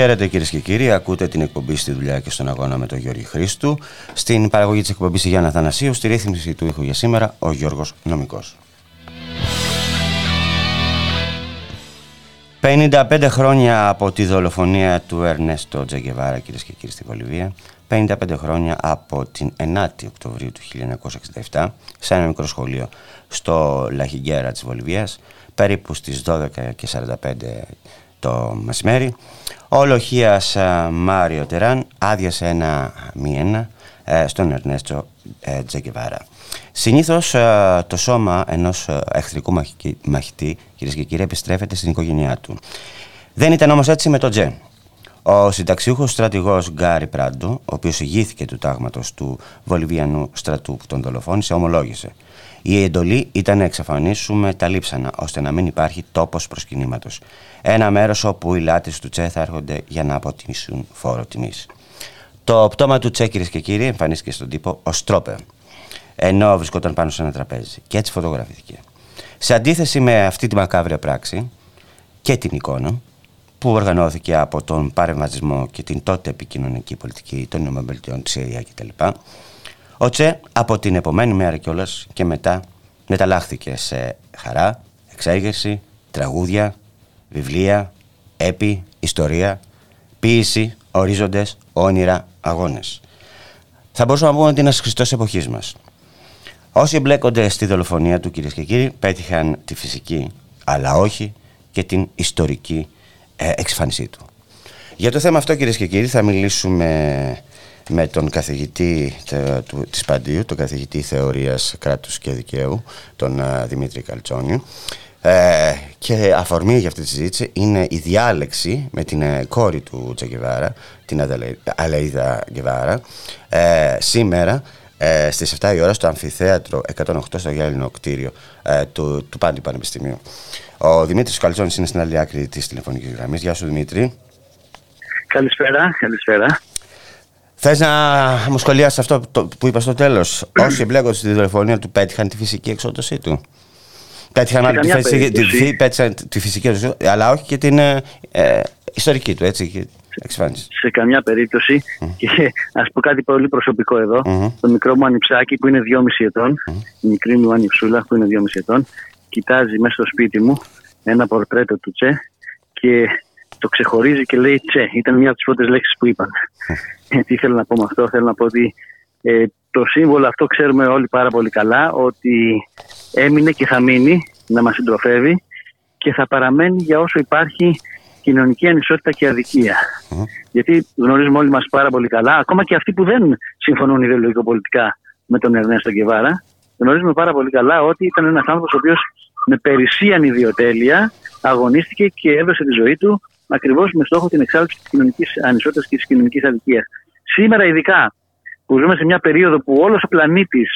Χαίρετε κυρίες και κύριοι, ακούτε την εκπομπή στη δουλειά και στον αγώνα με τον Γιώργη Χρήστου. Στην παραγωγή της εκπομπής Γιάννα Θανασίου, στη ρύθμιση του ήχου για σήμερα, ο Γιώργος Νομικός. 55 χρόνια από τη δολοφονία του Ερνέστο Τζεγκεβάρα, κυρίες και κύριοι, στη Βολιβία. 55 χρόνια από την 9η Οκτωβρίου του 1967, σε ένα μικρό σχολείο στο Λαχιγκέρα της Βολιβίας, περίπου στις 12.45 το μεσημέρι, ο Λοχίας ε, Μάριο Τεράν άδειασε ένα μη ένα ε, στον Ερνέστο ε, Τζεκεβάρα. Συνήθως το σώμα ενός εχθρικού μαχητή, κυρίες και κύριοι, επιστρέφεται στην οικογένειά του. Δεν ήταν όμως έτσι με τον Τζε. Ο συνταξιούχος στρατηγός Γκάρι Πράντο, ο οποίος ηγήθηκε του τάγματος του Βολιβιανού στρατού που τον δολοφόνησε, ομολόγησε. Η εντολή ήταν να εξαφανίσουμε τα λείψανα, ώστε να μην υπάρχει τόπος προσκυνήματος. Ένα μέρος όπου οι λάτε του Τσε θα έρχονται για να αποτιμήσουν φόρο τιμής. Το πτώμα του Τσε, κυρίες και κύριοι, εμφανίστηκε στον τύπο ως τρόπε, ενώ βρισκόταν πάνω σε ένα τραπέζι και έτσι φωτογραφήθηκε. Σε αντίθεση με αυτή τη μακάβρια πράξη και την εικόνα που οργανώθηκε από τον παρεμβατισμό και την τότε επικοινωνική πολιτική των ΗΠΑ, τη ΣΥΡΙΑ κτλ. Ο Τσε από την επομένη μέρα κιόλας και μετά μεταλλάχθηκε σε χαρά, εξέγερση, τραγούδια, βιβλία, έπι, ιστορία, ποίηση, ορίζοντες, όνειρα, αγώνες. Θα μπορούσαμε να πούμε ότι είναι ένας Χριστός εποχής μας. Όσοι εμπλέκονται στη δολοφονία του, κυρίες και κύριοι, πέτυχαν τη φυσική, αλλά όχι και την ιστορική ε, εξφάνισή του. Για το θέμα αυτό, κυρίες και κύριοι, θα μιλήσουμε με τον καθηγητή του, της Παντίου, τον καθηγητή θεωρίας κράτους και δικαίου, τον Δημήτρη Καλτσόνιου. Ε, και αφορμή για αυτή τη συζήτηση είναι η διάλεξη με την ε, κόρη του Τσεκεβάρα, την Αλείδα Γκεβάρα, ε, σήμερα ε, στις 7 η ώρα στο Αμφιθέατρο 108 στο Γυάλινο κτίριο ε, του, του Πάντη Πανεπιστημίου. Ο Δημήτρης Καλτσόνης είναι στην άλλη άκρη της τηλεφωνικής γραμμής. Γεια σου Δημήτρη. Καλησπέρα, καλησπέρα. Θες να μου σχολιάσεις αυτό που είπα στο τέλος; Όσοι εμπλέκονται στη δολοφονία του πέτυχαν τη φυσική εξόδωσή του; Πέτυχαν τη, φυσική, τη, πέτυχαν τη φυσική αλλά όχι και την ε, ε ιστορική του, έτσι, εξφάνιση. Σε καμιά περίπτωση, mm. και ας πω κάτι πολύ προσωπικό εδώ, mm-hmm. το μικρό μου ανιψάκι που είναι 2,5 ετών, mm. η μικρή μου ανιψούλα που είναι 2,5 ετών, κοιτάζει μέσα στο σπίτι μου ένα πορτρέτο του Τσε και το ξεχωρίζει και λέει Τσε. Ήταν μια από τις πρώτες λέξεις που είπαν. Ε, τι θέλω να πω με αυτό, θέλω να πω ότι ε, το σύμβολο αυτό ξέρουμε όλοι πάρα πολύ καλά ότι έμεινε και θα μείνει να μας συντροφεύει και θα παραμένει για όσο υπάρχει κοινωνική ανισότητα και αδικία. Γιατί γνωρίζουμε όλοι μας πάρα πολύ καλά, ακόμα και αυτοί που δεν συμφωνούν ιδεολογικοπολιτικά με τον Ερνέστο Γκεβάρα, γνωρίζουμε πάρα πολύ καλά ότι ήταν ένας άνθρωπος ο οποίος με περισσίαν ιδιοτέλεια αγωνίστηκε και έδωσε τη ζωή του ακριβώς με στόχο την εξάλληψη της κοινωνικής ανισότητας και της κοινωνικής αδικίας. Σήμερα ειδικά που ζούμε σε μια περίοδο που όλος ο πλανήτης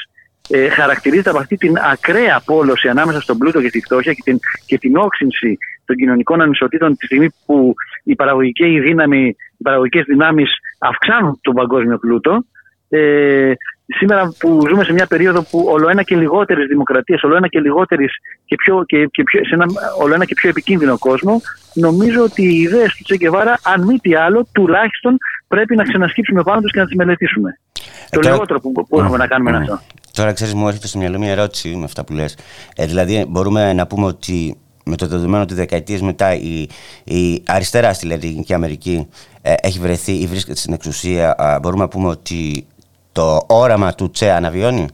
ε, χαρακτηρίζεται από αυτή την ακραία πόλωση ανάμεσα στον πλούτο και τη φτώχεια και την, και την όξυνση των κοινωνικών ανισοτήτων τη στιγμή που οι, παραγωγικές δύναμη, οι παραγωγικές δυνάμεις αυξάνουν τον παγκόσμιο πλούτο ε, σήμερα που ζούμε σε μια περίοδο που όλο ένα και λιγότερες δημοκρατίες, όλο ένα και λιγότερες και, πιο, και, και πιο, σε ένα όλο ένα και πιο επικίνδυνο κόσμο, νομίζω ότι οι ιδέες του Τσεκεβάρα, αν μη τι άλλο, τουλάχιστον πρέπει να ξανασκύψουμε πάνω τους και να τις μελετήσουμε. Ε, το τώρα... λιγότερο που, που έχουμε να κάνουμε είναι αυτό. Τώρα ξέρεις μου έρχεται στο μυαλό μια ερώτηση με αυτά που λες. Ε, δηλαδή μπορούμε να πούμε ότι με το δεδομένο ότι δεκαετίες μετά η, η αριστερά στη Λατινική Αμερική ε, έχει βρεθεί ή βρίσκεται στην εξουσία, μπορούμε να πούμε ότι το όραμα του Τσε αναβιώνει.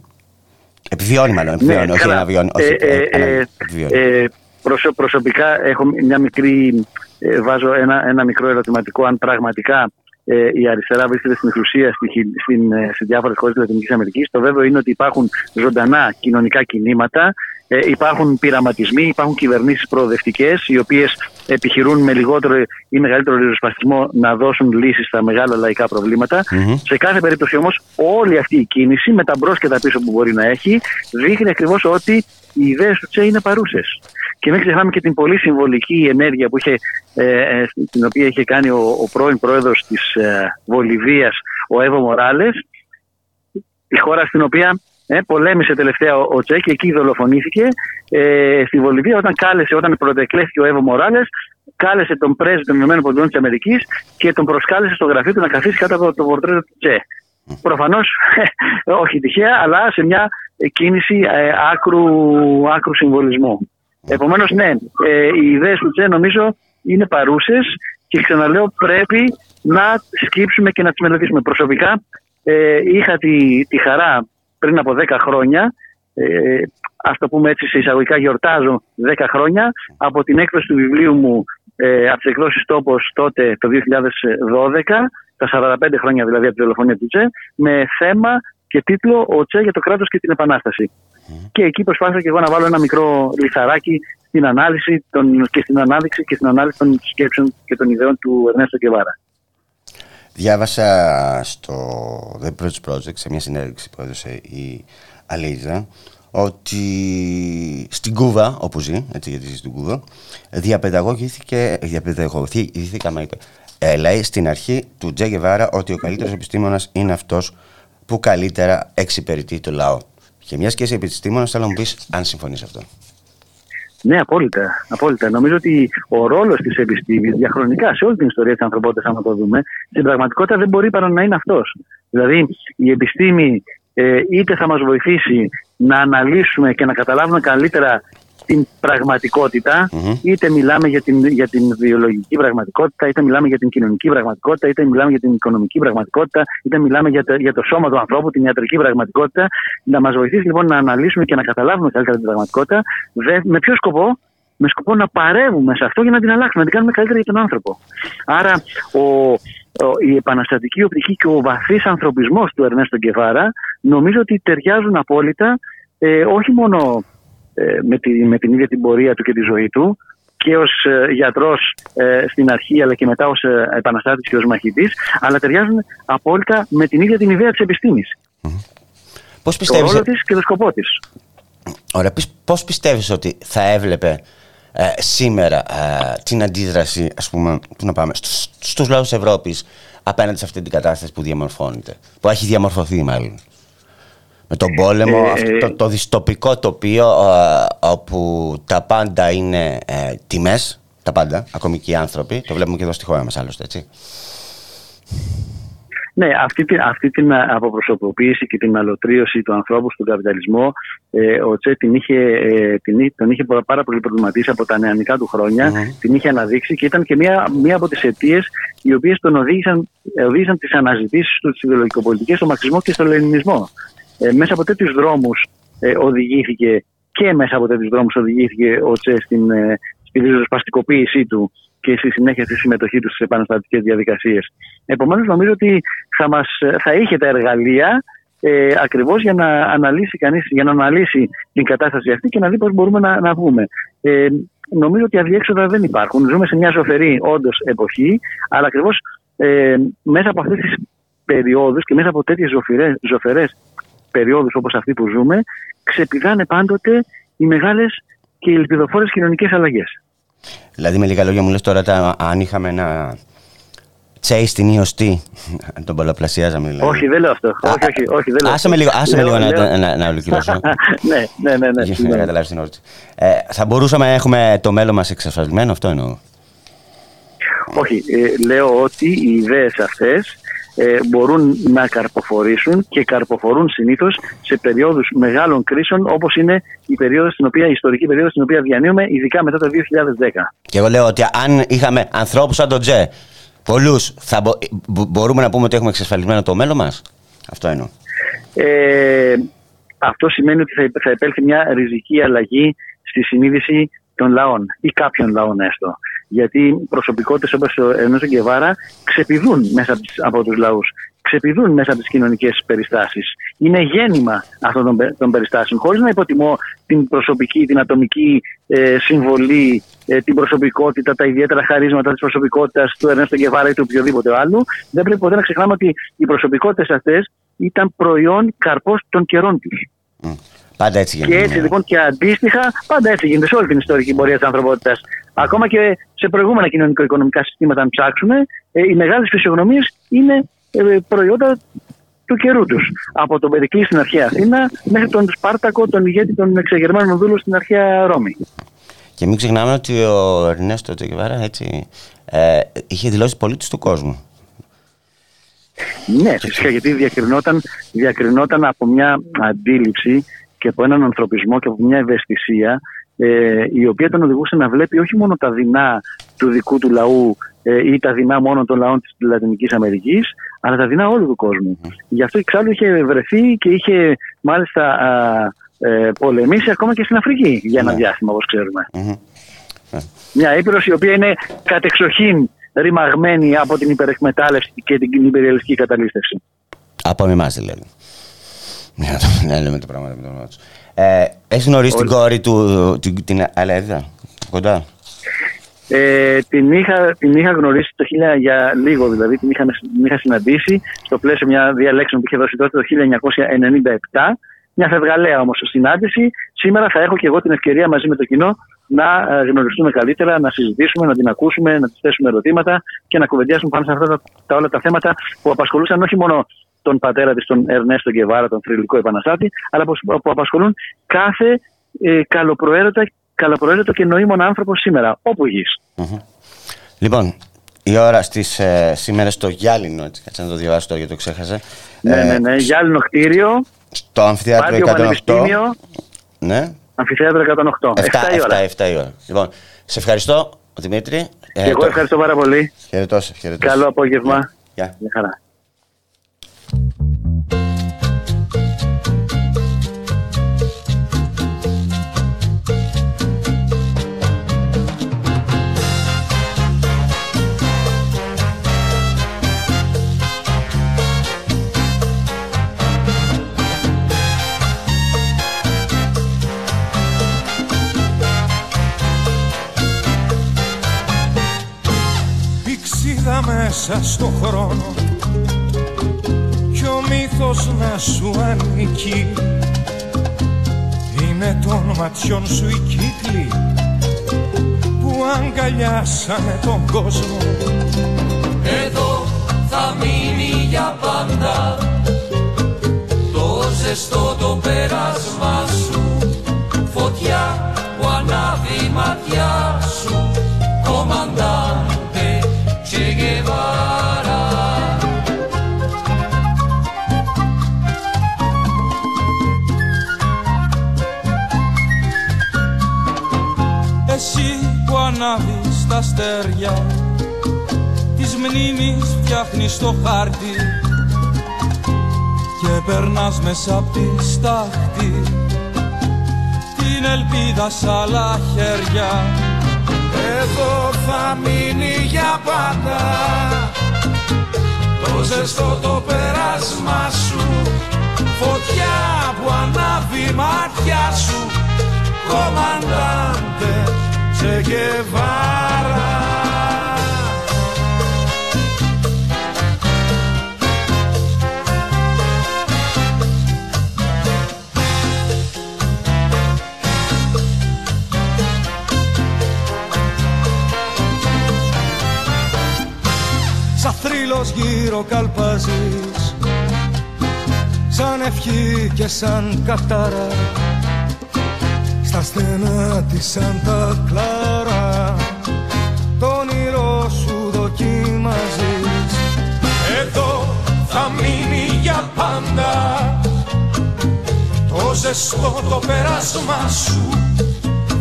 Επιβιώνει μάλλον, επιβιώνει, ναι, όχι καλά. αναβιώνει. Όχι, ε, ε, ε, επιβιώνει. Ε, προσω, προσωπικά έχω μια μικρή, ε, βάζω ένα, ένα μικρό ερωτηματικό αν πραγματικά ε, η αριστερά βρίσκεται στην εξουσία στην, στην, σε διάφορες χώρες της Λατινικής Αμερικής. Το βέβαιο είναι ότι υπάρχουν ζωντανά κοινωνικά κινήματα Ε, υπάρχουν πειραματισμοί, υπάρχουν κυβερνήσεις προοδευτικές, οι οποίες επιχειρούν με λιγότερο ή μεγαλύτερο ριζοσπαστισμό να δώσουν λύσεις στα μεγάλα λαϊκά Σε κάθε περίπτωση όμως, όλη αυτή η κίνηση με τα μπρος και τα πίσω που μπορεί να έχει, δείχνει ακριβώς ότι οι ιδέες του Τσε είναι παρούσες. Και μην ξεχνάμε και την πολύ συμβολική ενέργεια που είχε, ε, ε την οποία είχε κάνει ο, ο πρώην πρόεδρος της ε, Βολιβίας, ο Εύω Μοράλες, η χώρα στην οποία ε, πολέμησε τελευταία ο, ο Τσε και εκεί δολοφονήθηκε. Ε, στη Βολιβία, όταν κάλεσε, όταν πρωτεκλέθηκε ο Εύω Μοράλε, κάλεσε τον πρέσβη των ΗΠΑ και τον προσκάλεσε στο γραφείο του να καθίσει κάτω από το πορτρέτο του Τσε. Προφανώς, όχι τυχαία, αλλά σε μια κίνηση ε, άκρου, άκρου συμβολισμού. Επομένως, ναι, ε, οι ιδέες του Τσε νομίζω είναι παρούσες και ξαναλέω πρέπει να σκύψουμε και να τις μελετήσουμε. Προσωπικά ε, είχα τη, τη χαρά πριν από 10 χρόνια, ε, ας το πούμε έτσι σε εισαγωγικά γιορτάζω 10 χρόνια, από την έκδοση του βιβλίου μου ε, από τις εκδόσεις Τόπος τότε το 2012, τα 45 χρόνια δηλαδή από τη δολοφονία του Τσε, με θέμα και τίτλο «Ο Τσε για το κράτος και την επανάσταση». Και εκεί προσπάθησα και εγώ να βάλω ένα μικρό λιθαράκι στην ανάλυση των, και στην ανάδειξη και στην ανάλυση των σκέψεων και των ιδεών του Ερνέστο Κεβάρα. Διάβασα στο The Bridge Project, σε μια συνέντευξη που έδωσε η Αλίζα, ότι στην Κούβα, όπου ζει, έτσι γιατί ζει στην Κούβα, διαπαιδαγωγήθηκε, διαπαιδαγωγήθηκαμε, ε, λέει στην αρχή του Τζέ Γεβάρα ότι ο καλύτερος επιστήμονας είναι αυτός που καλύτερα εξυπηρετεί το λαό. Και μια και είσαι επιστήμονας, θέλω να μου πεις αν συμφωνείς αυτό. Ναι, απόλυτα, απόλυτα. Νομίζω ότι ο ρόλος της επιστήμη διαχρονικά σε όλη την ιστορία της ανθρωπότητας, αν το δούμε, στην πραγματικότητα δεν μπορεί παρά να είναι αυτός. Δηλαδή, η επιστήμη ε, είτε θα μας βοηθήσει να αναλύσουμε και να καταλάβουμε καλύτερα την πραγματικοτητα είτε μιλάμε για την, για την βιολογική πραγματικότητα, είτε μιλάμε για την κοινωνική πραγματικότητα, είτε μιλάμε για την οικονομική πραγματικότητα, είτε μιλάμε για το, για το σώμα του ανθρώπου, την ιατρική πραγματικότητα. Να μας βοηθήσει λοιπόν να αναλύσουμε και να καταλάβουμε καλύτερα την πραγματικότητα. με ποιο σκοπό, με σκοπό να παρεύουμε σε αυτό για να την αλλάξουμε, να την κάνουμε καλύτερα για τον άνθρωπο. Άρα ο, η επαναστατική οπτική και ο βαθύς ανθρωπισμός του Ερνέστο Γκεβάρα νομίζω ότι ταιριάζουν απόλυτα ε, όχι μόνο ε, με, τη, με την ίδια την πορεία του και τη ζωή του και ως ε, γιατρός ε, στην αρχή αλλά και μετά ως ε, επαναστάτης και ως μαχητής αλλά ταιριάζουν απόλυτα με την ίδια την ιδέα της επιστήμης. Πώς πιστεύεις... Το ρόλο της και το σκοπό της. Ωραία, πώς πιστεύεις ότι θα έβλεπε σήμερα την αντίδραση ας πούμε, που να πάμε, στους, στους λαούς Ευρώπης απέναντι σε αυτή την κατάσταση που διαμορφώνεται, που έχει διαμορφωθεί μάλλον; Με τον πόλεμο, ε, αυτό το, το δυστοπικό τοπίο ε, όπου τα πάντα είναι ε, τιμές, τα πάντα, ακόμη και οι άνθρωποι, το βλέπουμε και εδώ στη χώρα μας άλλωστε, έτσι. Ναι, αυτή την, αυτή την αποπροσωποποίηση και την αλωτρίωση του ανθρώπου στον καπιταλισμό, ε, ο Τσε την είχε, ε, την, τον είχε πάρα πολύ προβληματίσει από τα νεανικά του χρόνια, την είχε αναδείξει και ήταν και μία, μία από τις αιτίες οι οποίες τον οδήγησαν, οδήγησαν τις αναζητήσεις του, τι ιδεολογικοπολιτικέ, στο μαξισμό και στο λενινισμό. Ε, μέσα από τέτοιους δρόμους ε, οδηγήθηκε και μέσα από τέτοιους δρόμους οδηγήθηκε ο Τσε στην, ε, στη ριζοσπαστικοποίησή του και στη συνέχεια στη συμμετοχή του στις επαναστατικές διαδικασίες. Επομένως, νομίζω ότι θα, μας, θα είχε τα εργαλεία ε, ακριβώς για να αναλύσει κανείς, για να αναλύσει την κατάσταση αυτή και να δει πώς μπορούμε να, να βγούμε. Ε, νομίζω ότι αδιέξοδα δεν υπάρχουν. Ζούμε σε μια ζωφερή όντως εποχή, αλλά ακριβώς ε, μέσα από αυτές τις περιόδους και μέσα από τέτοιες ζωφερές περιόδους όπως αυτή που ζούμε, ξεπηδάνε πάντοτε οι μεγάλες και οι ελπιδοφόρες κοινωνικές αλλαγές. Δηλαδή με λίγα λόγια μου λες τώρα τα, αν είχαμε ένα τσέι στην Ιωστή, τον πολλαπλασιάζαμε δηλαδή. Όχι, δεν λέω αυτό. όχι, όχι, όχι, δεν λέω άσε με λίγο, άσε με λίγο να, να, να ολοκληρώσω. ναι, ναι, ναι. ναι, Για να καταλάβεις την ερώτηση. Ε, θα μπορούσαμε να έχουμε το μέλλον μας εξασφαλισμένο, αυτό εννοώ. Όχι, ε, λέω ότι οι ιδέες αυτές ε, μπορούν να καρποφορήσουν και καρποφορούν συνήθως σε περιόδους μεγάλων κρίσεων όπως είναι η, περίοδος στην οποία, η ιστορική περίοδος στην οποία διανύουμε, ειδικά μετά το 2010. Και εγώ λέω ότι αν είχαμε ανθρώπους σαν τον Τζε, πολλούς, μπο, μπορούμε να πούμε ότι έχουμε εξασφαλισμένο το μέλλον μας; Αυτό εννοώ. Ε, αυτό σημαίνει ότι θα, θα επέλθει μια ριζική αλλαγή στη συνείδηση των λαών ή κάποιων λαών έστω γιατί προσωπικότητες όπως ο Ερνέστο Γκεβάρα ξεπηδούν μέσα από τους λαούς. ξεπηδούν μέσα από τις κοινωνικές περιστάσεις. Είναι γέννημα αυτών των, των περιστάσεων. Χωρίς να υποτιμώ την προσωπική, την ατομική ε, συμβολή, ε, την προσωπικότητα, τα ιδιαίτερα χαρίσματα της προσωπικότητας του Ερνέστο Γκεβάρα ή του οποιοδήποτε άλλου, δεν πρέπει ποτέ να ξεχνάμε ότι οι προσωπικότητες αυτές ήταν προϊόν καρπός των καιρών τους. Πάντα έτσι γίνεται. Και έτσι λοιπόν και αντίστοιχα, πάντα έτσι γίνεται σε όλη την ιστορική πορεία της ανθρωπότητας. Ακόμα και σε προηγούμενα κοινωνικο-οικονομικά συστήματα, αν ψάξουμε, ε, οι μεγάλες φυσιογνωμίες είναι ε, προϊόντα του καιρού τους. Από τον Περικλή στην αρχαία Αθήνα μέχρι τον Σπάρτακο, τον ηγέτη των εξεγερμένων δούλων στην αρχαία Ρώμη. Και μην ξεχνάμε ότι ο Ερνέστο Τζεκεβάρα έτσι ε, είχε δηλώσει πολίτης του κόσμου. Ναι, φυσικά γιατί διακρινόταν, διακρινόταν από μια αντίληψη και από έναν ανθρωπισμό και από μια ευαισθησία ε, η οποία τον οδηγούσε να βλέπει όχι μόνο τα δεινά του δικού του λαού ε, ή τα δεινά μόνο των λαών της Λατινικής Αμερικής αλλά τα δεινά όλου του κόσμου. Γι' αυτό εξάλλου είχε βρεθεί και είχε μάλιστα α, ε, πολεμήσει ακόμα και στην Αφρική για ένα ναι. διάστημα όπως Μια ήπειρος η οποία είναι κατεξοχήν ρημαγμένη από την υπερεκμετάλλευση και την υπεριαλιστική καταλήστευση. Από εμά δηλαδή. Να λέμε τα πράγματα με τον όνομα ε, Έχεις γνωρίσει την κόρη του, την, την Αλέδα, κοντά; Ε, την, είχα, την είχα γνωρίσει το 1000, για λίγο δηλαδή, την είχα, την είχα συναντήσει στο πλαίσιο μια διαλέξεων που είχε δώσει τότε το 1997. Μια φευγαλέα όμως συνάντηση. Σήμερα θα έχω και εγώ την ευκαιρία μαζί με το κοινό να ε, γνωριστούμε καλύτερα, να συζητήσουμε, να την ακούσουμε, να της θέσουμε ερωτήματα και να κουβεντιάσουμε πάνω σε αυτά τα, όλα τα θέματα που απασχολούσαν όχι μόνο τον πατέρα της, τον Ερνέστο Γκεβάρα, τον θρηλυκό επαναστάτη, αλλά που, απασχολούν κάθε ε, καλοπροαίρετο και νοήμον άνθρωπο σήμερα, όπου Λοιπόν, η ώρα στις ε, σήμερα στο Γυάλινο, έτσι, κάτσε να το διαβάσω τώρα γιατί το ξέχασα. Ναι, ναι, ναι, Γυάλινο κτίριο. Στο αμφιθέατρο 108. Ναι. Αμφιθέατρο 108. 7, 7, 7, η ώρα. 7 η ώρα. Λοιπόν, σε ευχαριστώ, Δημήτρη. Και εγώ ευχαριστώ πάρα πολύ. Χαιρετώ, Καλό απόγευμα. Γεια. Γεια χαρά. Μέσα στο χρόνο. Κι ο μύθος να σου ανήκει. Είναι των ματιών σου οι κύκλοι που αγκαλιάσανε τον κόσμο. Εδώ θα μείνει για πάντα το ζεστό το πέρασμα σου. Φωτιά που ανάβει ματιά αστέρια. Της μνήμης φτιάχνεις το χάρτη και περνάς μέσα απ' τη στάχτη. Την ελπίδα σ' άλλα χέρια. Εδώ θα μείνει για πάντα. Το ζεστό το περάσμα σου. Φωτιά που ανάβει μάτια σου. Κομμαντάντε Che Guevara. Σαν θρύλος γύρω καλπάζεις Σαν ευχή και σαν κατάρα στα στενά της Σάντα Κλάρα. Το όνειρό σου δοκιμάζεις. Εδώ θα μείνει για πάντα το ζεστό το περάσμα σου.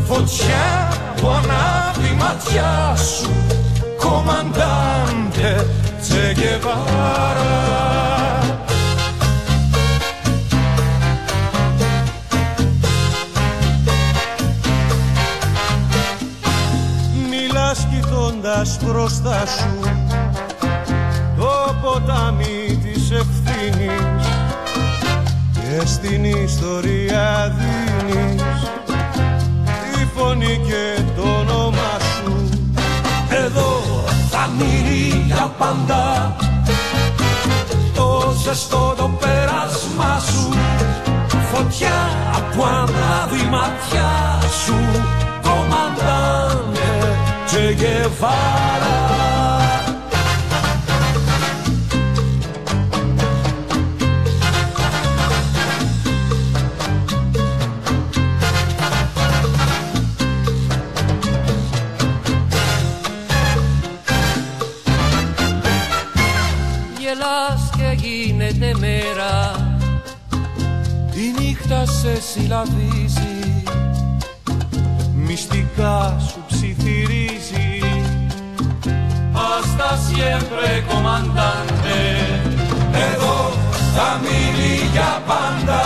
Φωτιά που ανάβει ματιά σου. Κομμαντάντε Τσεκεβάρα κοιτώντας μπροστά σου το ποτάμι της και στην ιστορία δίνεις τη φωνή και το όνομα σου. Εδώ θα μείνει για πάντα το ζεστό το πέρασμα σου φωτιά που ανάβει ματιά σου. κομμαντάνε Che Guevara σε συλλαβίζεις. Μυστικά siempre comandante. Εδώ θα μείνει για πάντα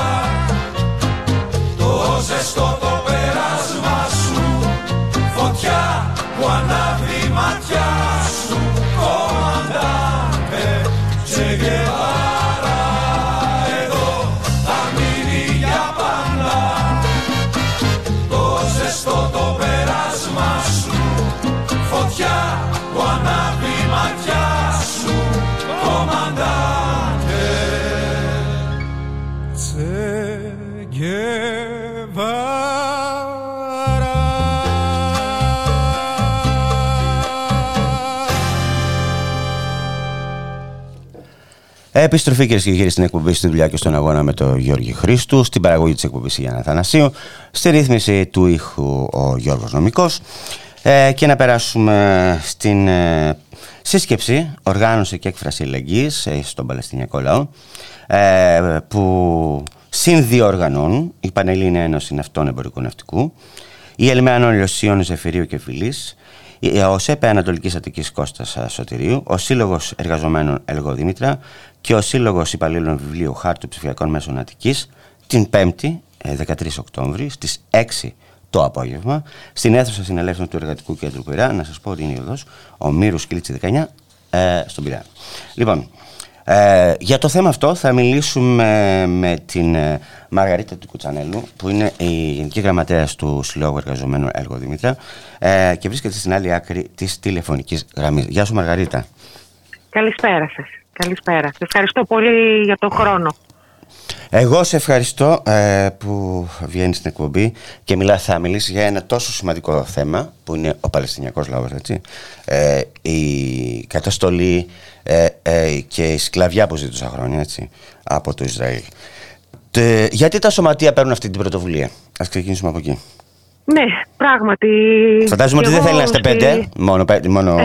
Το ζεστό το πέρασμα σου Φωτιά που ανάβει ματιά σου Κομμαντante Che Επιστροφή κυρίες και κύριοι στην εκπομπή στη δουλειά και στον αγώνα με τον Γιώργη Χρήστου, στην παραγωγή της εκπομπής Γιάννα Θανασίου, στη ρύθμιση του ήχου ο Γιώργος Νομικός. Ε, και να περάσουμε στην ε, σύσκεψη, οργάνωση και έκφραση ελεγγύης ε, στον Παλαιστινιακό λαό ε, που συνδιοργανώνουν η Πανελλήνια Ένωση Ναυτών Εμπορικού Ναυτικού, η Ελμεανό Λιωσίων Ζεφυρίου και Φιλής, ο ΣΕΠΕ Ανατολικής Αττικής Κώστας Σωτηρίου, ο Σύλλογος Εργαζομένων Ελγό Δήμητρα και ο Σύλλογος Υπαλλήλων Βιβλίου Χάρτου Ψηφιακών Μέσων Αττικής την 5η 13 Οκτώβρη στις 6 το απόγευμα στην αίθουσα συνελεύσεων του Εργατικού Κέντρου Πειραιά. Να σας πω ότι είναι η οδός ο Μύρους Κίλτσι 19 ε, στον Πειραιά. Λοιπόν, ε, για το θέμα αυτό θα μιλήσουμε με την ε, Μαργαρίτα του Κουτσανέλου που είναι η Γενική Γραμματέας του Συλλόγου Εργαζομένου Έργο Δημήτρα ε, και βρίσκεται στην άλλη άκρη της τηλεφωνικής γραμμής. Γεια σου Μαργαρίτα. Καλησπέρα σας. Καλησπέρα. Ευχαριστώ πολύ για τον χρόνο. Εγώ σε ευχαριστώ ε, που βγαίνεις στην εκπομπή και μιλά, θα μιλήσεις για ένα τόσο σημαντικό θέμα που είναι ο Παλαιστινιακός λαός, έτσι. Ε, η καταστολή ε, ε, και η σκλαβιά που ζήτουσα χρόνια, έτσι, από το Ισραήλ. γιατί τα σωματεία παίρνουν αυτή την πρωτοβουλία; Ας ξεκινήσουμε από εκεί. Ναι, πράγματι. Φαντάζομαι ότι δεν θέλει να είστε πέντε, μόνο, μόνο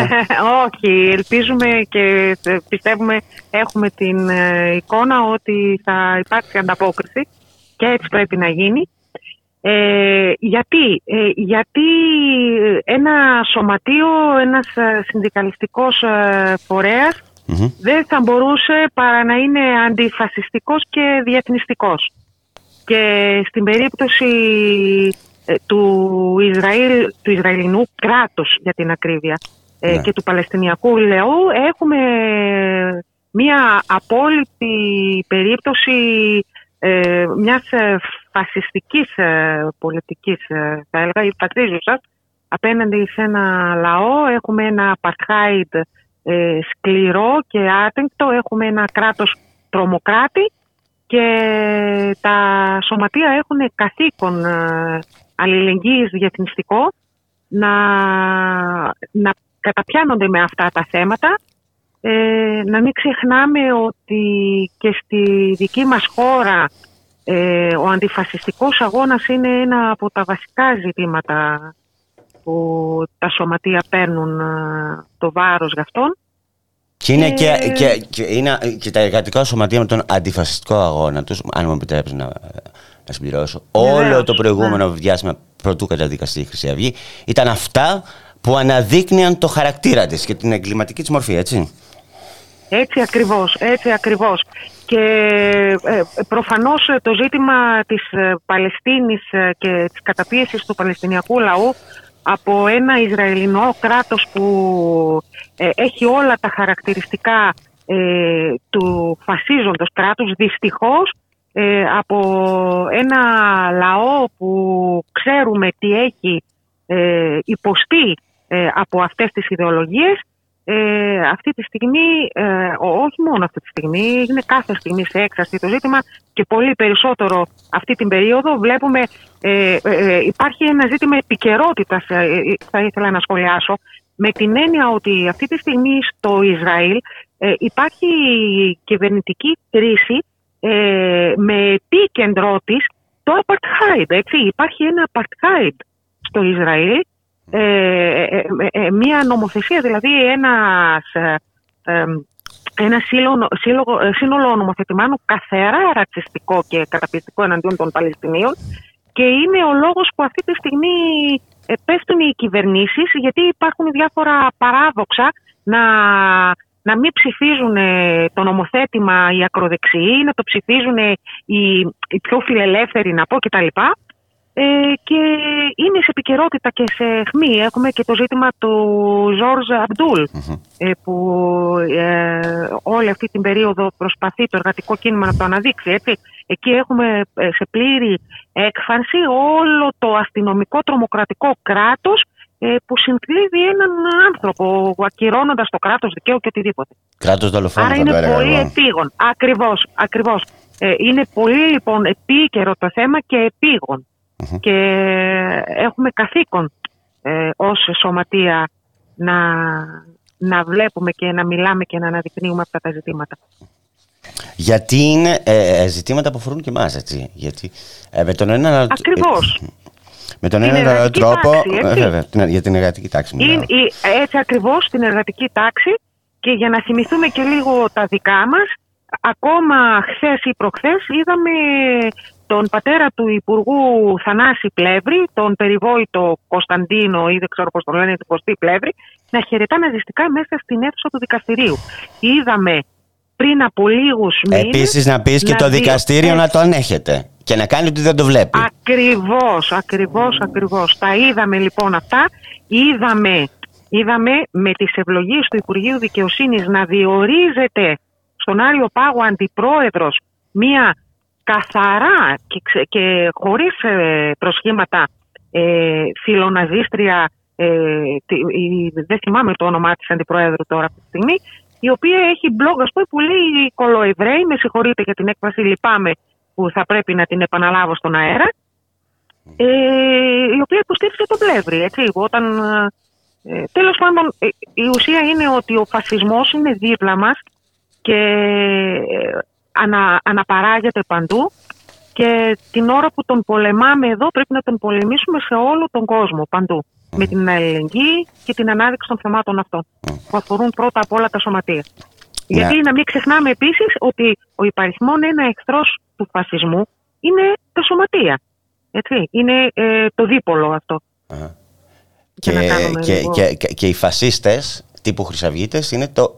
Όχι, ελπίζουμε και πιστεύουμε, έχουμε την ε, εικόνα ότι θα υπάρξει ανταπόκριση και έτσι πρέπει να γίνει. Ε, γιατί, ε, γιατί ένα σωματείο, ένας ε, συνδικαλιστικός φορέας δεν θα μπορούσε παρά να είναι αντιφασιστικός και διεθνιστικός. Και στην περίπτωση ε, του, Ισραήλ, του Ισραηλινού κράτους για την ακρίβεια ε, ναι. και του Παλαιστινιακού λαού έχουμε μία απόλυτη περίπτωση ε, μιας ε, φασιστικής πολιτικής θα έλεγα φασίζουσας απέναντι σε ένα λαό έχουμε ένα apartheid σκληρό και άτεγκτο έχουμε ένα κράτος τρομοκράτη και τα σωματεία έχουν καθήκον αλληλεγγύης διεθνιστικό να, να καταπιάνονται με αυτά τα θέματα. Ε, να μην ξεχνάμε ότι και στη δική μας χώρα ε, ο αντιφασιστικός αγώνας είναι ένα από τα βασικά ζητήματα που τα σωματεία παίρνουν ε, το βάρος γι' αυτόν. Και είναι και, και, και, είναι και τα εργατικά σωματεία με τον αντιφασιστικό αγώνα τους, αν μου επιτρέψει να, να συμπληρώσω. Όλο το προηγούμενο ναι. διάστημα πρωτού καταδικαστεί η Χρυσή Αυγή ήταν αυτά που αναδείκνυαν το χαρακτήρα της και την εγκληματική της μορφή, έτσι. Έτσι ακριβώς, έτσι ακριβώς. Και ε, προφανώς το ζήτημα της ε, Παλαιστίνης ε, και της καταπίεσης του Παλαιστινιακού λαού από ένα Ισραηλινό κράτος που ε, έχει όλα τα χαρακτηριστικά του φασίζοντος κράτους, δυστυχώς από ένα λαό που ξέρουμε τι έχει υποστεί από αυτές τις ιδεολογίες ε, αυτή τη στιγμή, ε, όχι μόνο αυτή τη στιγμή, είναι κάθε στιγμή σε έξαρση το ζήτημα και πολύ περισσότερο αυτή την περίοδο βλέπουμε ε, ε υπάρχει ένα ζήτημα επικαιρότητας, θα ήθελα να σχολιάσω, με την έννοια ότι αυτή τη στιγμή στο Ισραήλ υπάρχει κυβερνητική κρίση με επίκεντρό της το apartheid. Έτσι. Υπάρχει ένα apartheid στο Ισραήλ ε, ε, ε, μία νομοθεσία, δηλαδή ένας, ένα σύνολο νομοθετημάτων καθαρά ρατσιστικό και καταπιστικό εναντίον των Παλαιστινίων και είναι ο λόγος που αυτή τη στιγμή πέφτουν οι κυβερνήσεις γιατί υπάρχουν διάφορα παράδοξα να, να μην ψηφίζουν το νομοθέτημα οι ακροδεξιοί, να το ψηφίζουν οι, οι πιο φιλελεύθεροι να πω κτλ. Ε, και είναι σε επικαιρότητα και σε χμή. Έχουμε και το ζήτημα του Ζόρζ ε, που ε, όλη αυτή την περίοδο προσπαθεί το εργατικό κίνημα να το αναδείξει. Έτσι. Εκεί έχουμε ε, σε πλήρη έκφανση όλο το αστυνομικό τρομοκρατικό κράτος ε, που συνθλίβει έναν άνθρωπο ακυρώνοντας το κράτος δικαίου και οτιδήποτε. Κράτος δολοφόνο Άρα είναι πολύ επίγον. Ακριβώς, ακριβώς. είναι πολύ λοιπόν επίκαιρο το θέμα και επίγον και έχουμε καθήκον ε, ως σωματεία να, να βλέπουμε και να μιλάμε και να αναδεικνύουμε αυτά τα ζητήματα. Γιατί είναι ε, ε ζητήματα που αφορούν και εμάς, έτσι. Γιατί ε, με τον ένα... Ακριβώς. Με τον ένα τρόπο, τάξη, βέβαια, για την εργατική τάξη. Είναι, έτσι ακριβώς, την εργατική τάξη και για να θυμηθούμε και λίγο τα δικά μας, ακόμα χθες ή προχθές είδαμε τον πατέρα του Υπουργού Θανάση Πλεύρη, τον περιβόητο Κωνσταντίνο ή δεν ξέρω πώς το λένε, την Κωστή Πλεύρη, να χαιρετά ναζιστικά μέσα στην αίθουσα του δικαστηρίου. Είδαμε πριν από λίγους μήνες. Επίσης, να πεις και το δικαστήριο να το ανέχεται και να κάνει ότι δεν το βλέπει. Ακριβώς, ακριβώς, ακριβώς. Τα είδαμε λοιπόν αυτά. Είδαμε, είδαμε με τις ευλογίες του Υπουργείου Δικαιοσύνης να διορίζεται στον Άριο Πάγο αντιπρόεδρος μία καθαρά και, και χωρίς ε, προσχήματα ε, φιλοναζίστρια, ε, δεν θυμάμαι το όνομά της αντιπρόεδρου τώρα αυτή τη στιγμή, η οποία έχει blog, ας πούμε, πολύ κολοευραίοι, με συγχωρείτε για την έκφραση, λυπάμαι που θα πρέπει να την επαναλάβω στον αέρα, ε, η οποία υποστήριξε τον πλεύρη, έτσι, όταν... Ε, τέλος πάντων, ε, η ουσία είναι ότι ο φασισμός είναι δίπλα μας και ανα, αναπαράγεται παντού και την ώρα που τον πολεμάμε εδώ πρέπει να τον πολεμήσουμε σε όλο τον κόσμο, παντού. Με την αλληλεγγύη και την ανάδειξη των θεμάτων αυτών που αφορούν πρώτα απ' όλα τα σωματεία. Ναι. Γιατί να μην ξεχνάμε επίσης ότι ο υπαριθμόν ένα εχθρός του φασισμού είναι τα σωματεία. Έτσι. Είναι ε, το δίπολο αυτό. Και, και, και, και, και, οι φασίστες τύπου χρυσαυγίτες είναι το,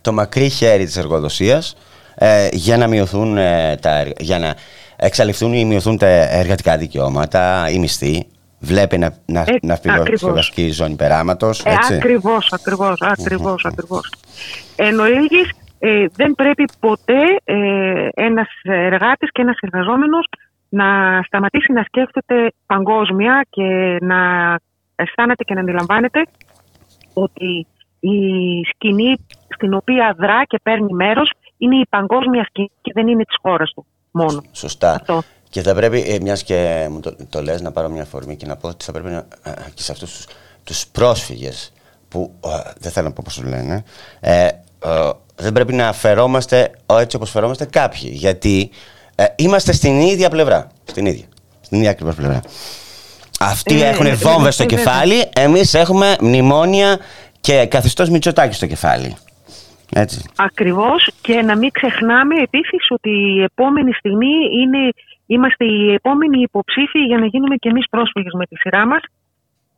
το μακρύ χέρι της εργοδοσίας ε, για να μειωθούν ε, τα, για να εξαλειφθούν ή μειωθούν τα εργατικά δικαιώματα, οι μισθοί. Βλέπει να, να, ε, να φυλώσει η ζώνη περάματος. Ε, ακριβώς, ακριβώς, ακριβώς. Ακριβώς. Εν ολίγης, ε, δεν πρέπει ποτέ ε, ένας εργάτης και ένας εργαζόμενος να σταματήσει να σκέφτεται παγκόσμια και να αισθάνεται και να αντιλαμβάνεται ότι η σκηνή στην οποία δρά και παίρνει μέρος είναι η παγκόσμια σκηνή και δεν είναι της χώρας του μόνο. Σωστά. Αυτό. Και θα πρέπει, ε, μιας και μου το, το λες, να πάρω μια αφορμή και να πω ότι θα πρέπει να, ε, και σε αυτούς τους πρόσφυγες που ε, δεν θέλω να πω πώς το λένε, ε, δεν πρέπει να φερόμαστε έτσι όπως φερόμαστε κάποιοι. Γιατί είμαστε στην ίδια πλευρά. Στην ίδια. Στην ίδια ακριβώς πλευρά. Αυτοί έχουν βόμβες στο κεφάλι, εμείς έχουμε μνημόνια και καθιστός Μητσοτάκης στο κεφάλι. Έτσι. Ακριβώς και να μην ξεχνάμε επίσης ότι η επόμενη στιγμή είναι, είμαστε οι επόμενοι υποψήφοι για να γίνουμε και εμείς πρόσφυγες με τη σειρά μας.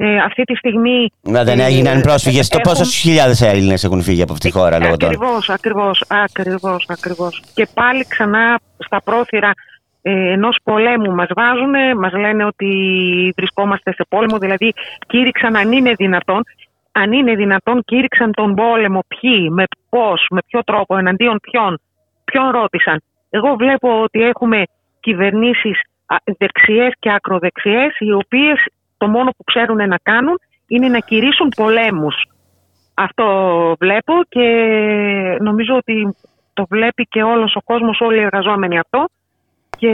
Ε, αυτή τη στιγμή. Μα δεν έγιναν ε, πρόσφυγες. Το πόσες χιλιάδες Έλληνες έχουν φύγει από αυτή τη χώρα λόγω τώρα; Ακριβώς, ακριβώς, ακριβώς, ακριβώς. Και πάλι ξανά στα πρόθυρα ε, ενός πολέμου μας βάζουν, μας λένε ότι βρισκόμαστε σε πόλεμο, δηλαδή κήρυξαν αν είναι δυνατόν αν είναι δυνατόν κήρυξαν τον πόλεμο ποιοι, με πώς, με ποιο τρόπο, εναντίον ποιον, ποιον ρώτησαν. Εγώ βλέπω ότι έχουμε κυβερνήσεις δεξιές και ακροδεξιές οι οποίες το μόνο που ξέρουν να κάνουν είναι να κηρύσουν πολέμους. Αυτό βλέπω και νομίζω ότι το βλέπει και όλος ο κόσμος, όλοι οι εργαζόμενοι αυτό και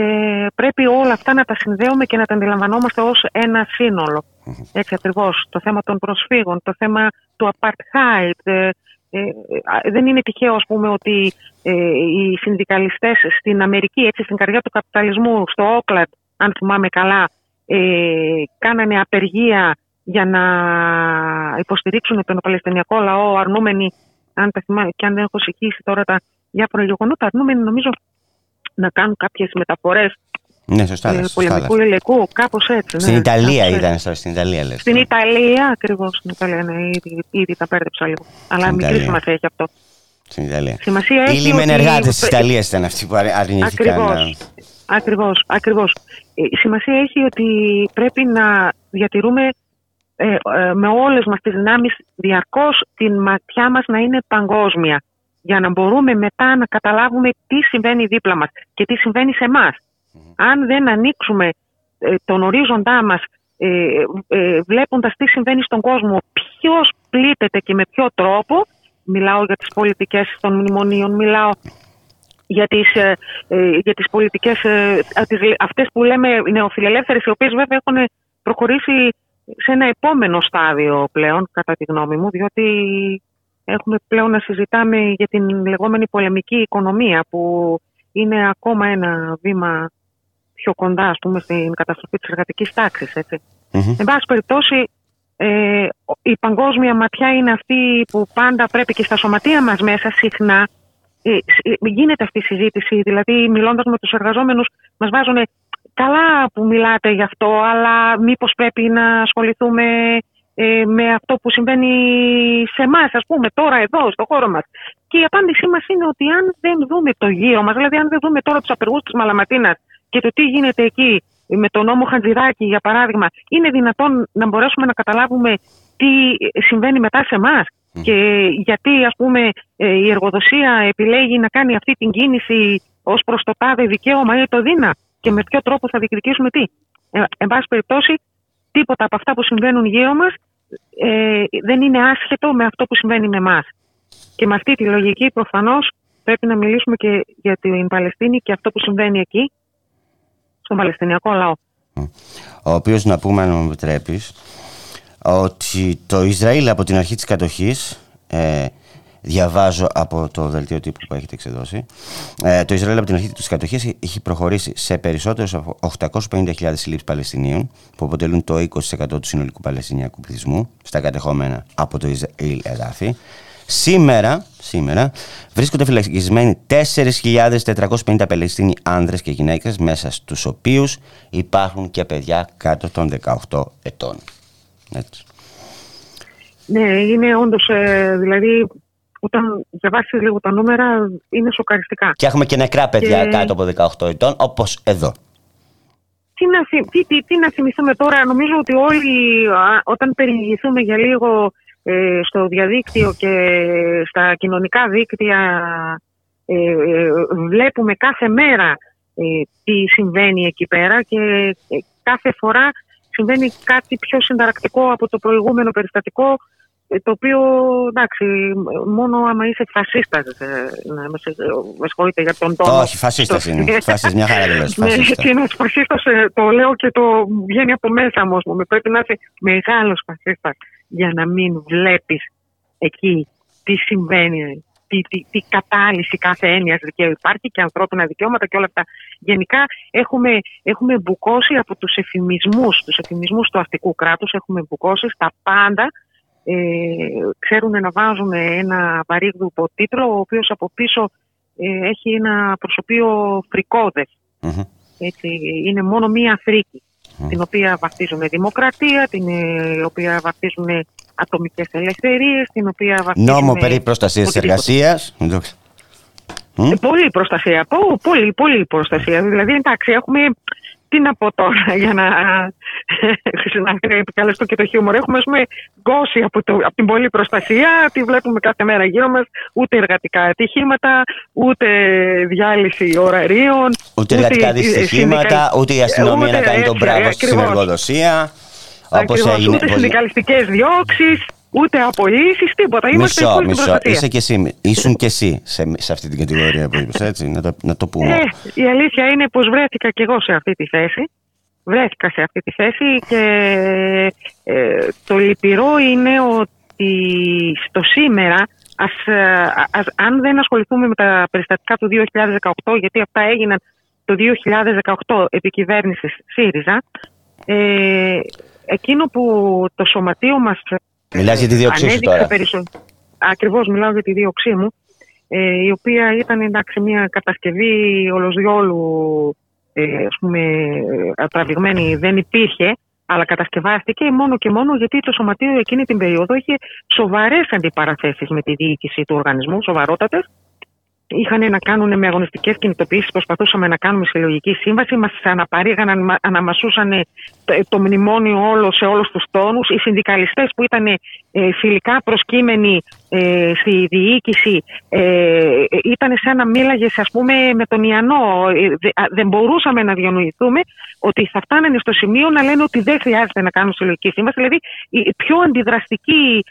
πρέπει όλα αυτά να τα συνδέουμε και να τα αντιλαμβανόμαστε ως ένα σύνολο. Έτσι ακριβώς. Το θέμα των προσφύγων, το θέμα του apartheid. Ε, ε, δεν είναι τυχαίο ας πούμε ότι ε, οι συνδικαλιστές στην Αμερική, έτσι στην καρδιά του καπιταλισμού, στο Όκλαντ, αν θυμάμαι καλά, ε, κάνανε απεργία για να υποστηρίξουν τον Παλαιστινιακό λαό, αρνούμενοι, αν τα θυμάμαι και αν δεν έχω συγχύσει τώρα τα διάφορα γεγονότα, αρνούμενοι νομίζω να κάνουν κάποιες μεταφορές ναι, σωστά, ε, πολεμικού υλικού, κάπως έτσι. Ναι, στην Ιταλία ήταν, στην Ιταλία λες. Στην Ιταλία, ακριβώς. Στην Ιταλία, ναι, ήδη, ήδη τα πέρδεψα λίγο. Αλλά μικρή σημασία έχει αυτό. Στην Ιταλία. Σημασία έχει. Οι λιμενεργάτες της Ιταλίας ήταν αυτοί που αρνήθηκαν. Ακριβώς. Ακριβώς. Η σημασία έχει ότι πρέπει να διατηρούμε ε, ε, με όλες μας τις δυνάμεις διαρκώς την ματιά μας να είναι παγκόσμια για να μπορούμε μετά να καταλάβουμε τι συμβαίνει δίπλα μας και τι συμβαίνει σε εμάς. Αν δεν ανοίξουμε ε, τον ορίζοντά μας ε, ε, βλέποντας τι συμβαίνει στον κόσμο, ποιος πλήττεται και με ποιο τρόπο, μιλάω για τις πολιτικές των μνημονίων, μιλάω για τις, ε, ε για τις πολιτικές ε, αυτές που λέμε νεοφιλελεύθερες οι οποίες βέβαια έχουν προχωρήσει σε ένα επόμενο στάδιο πλέον κατά τη γνώμη μου διότι έχουμε πλέον να συζητάμε για την λεγόμενη πολεμική οικονομία που είναι ακόμα ένα βήμα πιο κοντά ας πούμε, στην καταστροφή της εργατικής τάξης. Έτσι. Εν πάση περιπτώσει, ε, η παγκόσμια ματιά είναι αυτή που πάντα πρέπει και στα σωματεία μας μέσα συχνά ε, ε, γίνεται αυτή η συζήτηση. Δηλαδή, μιλώντας με τους εργαζόμενους, μας βάζουν καλά που μιλάτε γι' αυτό, αλλά μήπως πρέπει να ασχοληθούμε ε, με αυτό που συμβαίνει σε εμάς, ας πούμε, τώρα εδώ, στο χώρο μας. Και η απάντησή μας είναι ότι αν δεν δούμε το γύρο μας, δηλαδή αν δεν δούμε τώρα τους απεργούς της Μαλαματίνας και το τι γίνεται εκεί με τον νόμο Χαντζηδάκη, για παράδειγμα, είναι δυνατόν να μπορέσουμε να καταλάβουμε τι συμβαίνει μετά σε εμάς; Και γιατί, ας πούμε, ε, η εργοδοσία επιλέγει να κάνει αυτή την κίνηση ως προς το τάδε δικαίωμα ή το δίνα; Και με ποιο τρόπο θα διεκδικήσουμε τι; Ε, εν πάση περιπτώσει, τίποτα από αυτά που συμβαίνουν γύρω μας ε, δεν είναι άσχετο με αυτό που συμβαίνει με εμάς. Και με αυτή τη λογική προφανώς πρέπει να μιλήσουμε και για την Παλαιστίνη και αυτό που συμβαίνει εκεί, στον Παλαιστινιακό λαό. Ο οποίος να πούμε, αν μου επιτρέπεις, ότι το Ισραήλ από την αρχή της κατοχής ε, διαβάζω από το δελτίο τύπου που έχετε εξεδώσει. Ε, το Ισραήλ από την αρχή της κατοχής έχει προχωρήσει σε περισσότερους από 850.000 συλλήψεις Παλαιστινίων, που αποτελούν το 20% του συνολικού Παλαιστινιακού πληθυσμού, στα κατεχόμενα από το Ισραήλ εδάφη. Σήμερα, σήμερα βρίσκονται φυλακισμένοι 4.450 Παλαιστίνοι άνδρες και γυναίκες μέσα στους οποίους υπάρχουν και παιδιά κάτω των 18 ετών. Έτσι. Ναι, είναι όντως, ε, δηλαδή όταν διαβάσεις λίγο τα νούμερα είναι σοκαριστικά. Και έχουμε και νεκρά παιδιά κάτω από 18 ετών, όπως εδώ. Τι να, τι, τι, τι να θυμηθούμε τώρα, νομίζω ότι όλοι όταν περιηγηθούμε για λίγο ε, στο διαδίκτυο και στα κοινωνικά δίκτυα ε, ε, βλέπουμε κάθε μέρα τι συμβαίνει εκεί πέρα και κάθε φορά συμβαίνει κάτι πιο συνταρακτικό από το προηγούμενο περιστατικό ε, το οποίο εντάξει, μόνο άμα είσαι φασίστας. Ε, με συγχωρείτε για τον τόνο. Όχι, φασίστας είναι. Φασίστας, μια χαρά δεν Ναι, είναι φασίστας, ε, το λέω και το βγαίνει από μέσα μου. Πρέπει να είσαι μεγάλος φασίστας για να μην βλέπεις εκεί τι συμβαίνει, τι, τι, τι κατάλυση κάθε έννοιας δικαίου υπάρχει και ανθρώπινα δικαιώματα και όλα αυτά. Γενικά έχουμε, έχουμε μπουκώσει από τους εφημισμούς, τους εφημισμούς του αστικού κράτους, έχουμε μπουκώσει στα πάντα. Ε, ξέρουν να βάζουν ένα βαρύγδουπο τίτλο, ο οποίος από πίσω ε, έχει ένα προσωπείο Έτσι, είναι μόνο μία Αφρική, την οποία βαφτίζουν δημοκρατία, την ε, οποία βαφτίζουν ατομικές ελευθερίες, την οποία βαφτίζουν... Νόμο περί προστασίας της εργασίας. Ε, πολύ προστασία, πολύ, πολύ προστασία. Δηλαδή, εντάξει, έχουμε τι να πω τώρα για να, να επικαλεστώ και το χιούμορ. Έχουμε, πούμε, γκώσει από, το, από την πολλή προστασία, τη βλέπουμε κάθε μέρα γύρω μας, ούτε εργατικά ατυχήματα, ούτε διάλυση ωραρίων. Ούτε εργατικά δυστυχήματα, ούτε η αστυνομία να κάνει τον μπράβο στην εργοδοσία. Όπως έγινε, ούτε συνδικαλιστικές διώξεις, ούτε απολύσει, τίποτα. Είμαστε μισό, μισό. Είσαι και εσύ, ήσουν και εσύ σε, σε αυτή την κατηγορία που είπες, έτσι, να το, να το πούμε. Ε, η αλήθεια είναι πως βρέθηκα και εγώ σε αυτή τη θέση. Βρέθηκα σε αυτή τη θέση και ε, το λυπηρό είναι ότι στο σήμερα, ας, ας, αν δεν ασχοληθούμε με τα περιστατικά του 2018, γιατί αυτά έγιναν το 2018 επί κυβέρνησης ΣΥΡΙΖΑ, ε, εκείνο που το σωματείο μας Μιλάς για τη δίωξή σου τώρα. Περισσο... Ακριβώς μιλάω για τη δίωξή μου, ε, η οποία ήταν εντάξει, μια κατασκευή ολοσδιόλου ε, ας πούμε, τραβηγμένη, δεν υπήρχε, αλλά κατασκευάστηκε μόνο και μόνο γιατί το Σωματείο εκείνη την περίοδο είχε σοβαρές αντιπαραθέσεις με τη διοίκηση του οργανισμού, σοβαρότατες, είχαν να κάνουν με αγωνιστικές κινητοποιήσεις. Προσπαθούσαμε να κάνουμε συλλογική σύμβαση. Μας αναπαρήγαναν, αναμασούσαν το μνημόνιο όλο σε όλους τους τόνους. Οι συνδικαλιστές που ήταν ε, φιλικά προσκύμενοι ε, στη διοίκηση ε, ήταν σαν να μίλαγες, ας πούμε, με τον Ιαννό. Δεν μπορούσαμε να διανοηθούμε ότι θα φτάνανε στο σημείο να λένε ότι δεν χρειάζεται να κάνουν συλλογική σύμβαση. Δηλαδή, η πιο αντιδραστική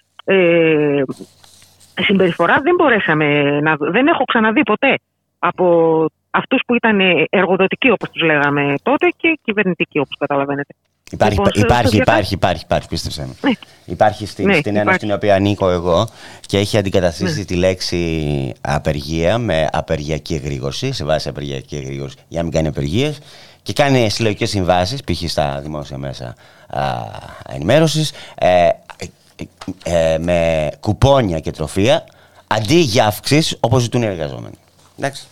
συμπεριφορά δεν μπορέσαμε να Δεν έχω ξαναδεί ποτέ από αυτούς που ήταν εργοδοτικοί όπως τους λέγαμε τότε και κυβερνητικοί όπως καταλαβαίνετε. Υπάρχει, λοιπόν, υπάρχει, υπάρχει, υπάρχει, υπάρχει, πίστεψε με. Ναι. Υπάρχει στην, ναι, στην Ένωση στην οποία ανήκω εγώ και έχει αντικαταστήσει ναι. τη λέξη απεργία με απεργιακή εγρήγορση, σε βάση απεργιακή εγρήγορση για να μην κάνει απεργίες και κάνει συλλογικές συμβάσεις, π.χ. στα δημόσια μέσα ενημέρωσης. Ε, ε, με κουπόνια και τροφία αντί για αυξήσεις όπως ζητούν οι εργαζόμενοι. Εντάξει.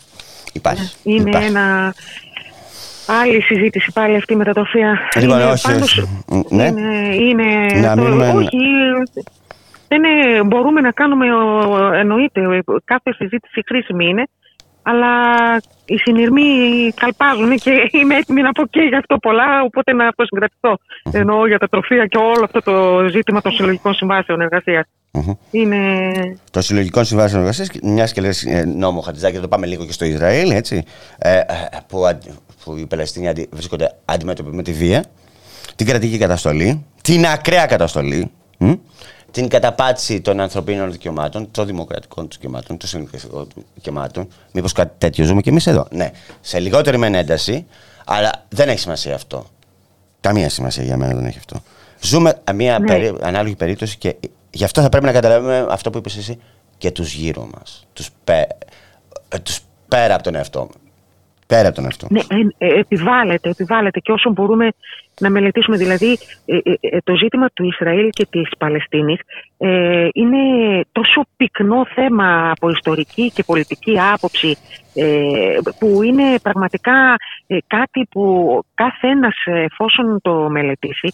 Υπάρχει. Είναι υπάρχει. ένα. Άλλη συζήτηση πάλι αυτή με τα τροφία. Λοιπόν, είναι όχι. Ναι. Είναι, είναι να το... Όχι. Δεν είναι, μπορούμε να κάνουμε, εννοείται, κάθε συζήτηση χρήσιμη είναι αλλά οι συνειρμοί καλπάζουν και είμαι έτοιμη να πω και γι' αυτό πολλά, οπότε να αυτοσυγκρατηθώ. Εννοώ για τα τροφία και όλο αυτό το ζήτημα των συλλογικών συμβάσεων εργασίας. Είναι... Το συλλογικό συμβάσεων εργασίας, μιας και λες ε, νόμο Χατζάκη, εδώ πάμε λίγο και στο Ισραήλ, έτσι, ε, ε, που, που οι Παλαιστίνοι βρίσκονται αντιμέτωποι με τη βία, την κρατική καταστολή, την ακραία καταστολή την καταπάτηση των ανθρωπίνων δικαιωμάτων, των δημοκρατικών δικαιωμάτων, των συνδικαστικών δικαιωμάτων. Μήπως κάτι τέτοιο ζούμε και εμείς εδώ. Ναι, σε λιγότερη μεν ένταση, αλλά δεν έχει σημασία αυτό. Καμία σημασία για μένα δεν έχει αυτό. Ζούμε μια ναι. περί... ανάλογη περίπτωση και γι' αυτό θα πρέπει να καταλάβουμε αυτό που είπες εσύ και τους γύρω μας. Τους πέ... τους πέρα από τον εαυτό μου. Πέρα από τον εαυτό. Ναι, ε, ε, επιβάλλεται, επιβάλλεται και όσο μπορούμε να μελετήσουμε. Δηλαδή, ε, το ζήτημα του Ισραήλ και της Παλαιστίνης είναι τόσο πυκνό θέμα από ιστορική και πολιτική άποψη που είναι πραγματικά κάτι που κάθε ένας εφόσον το μελετήσει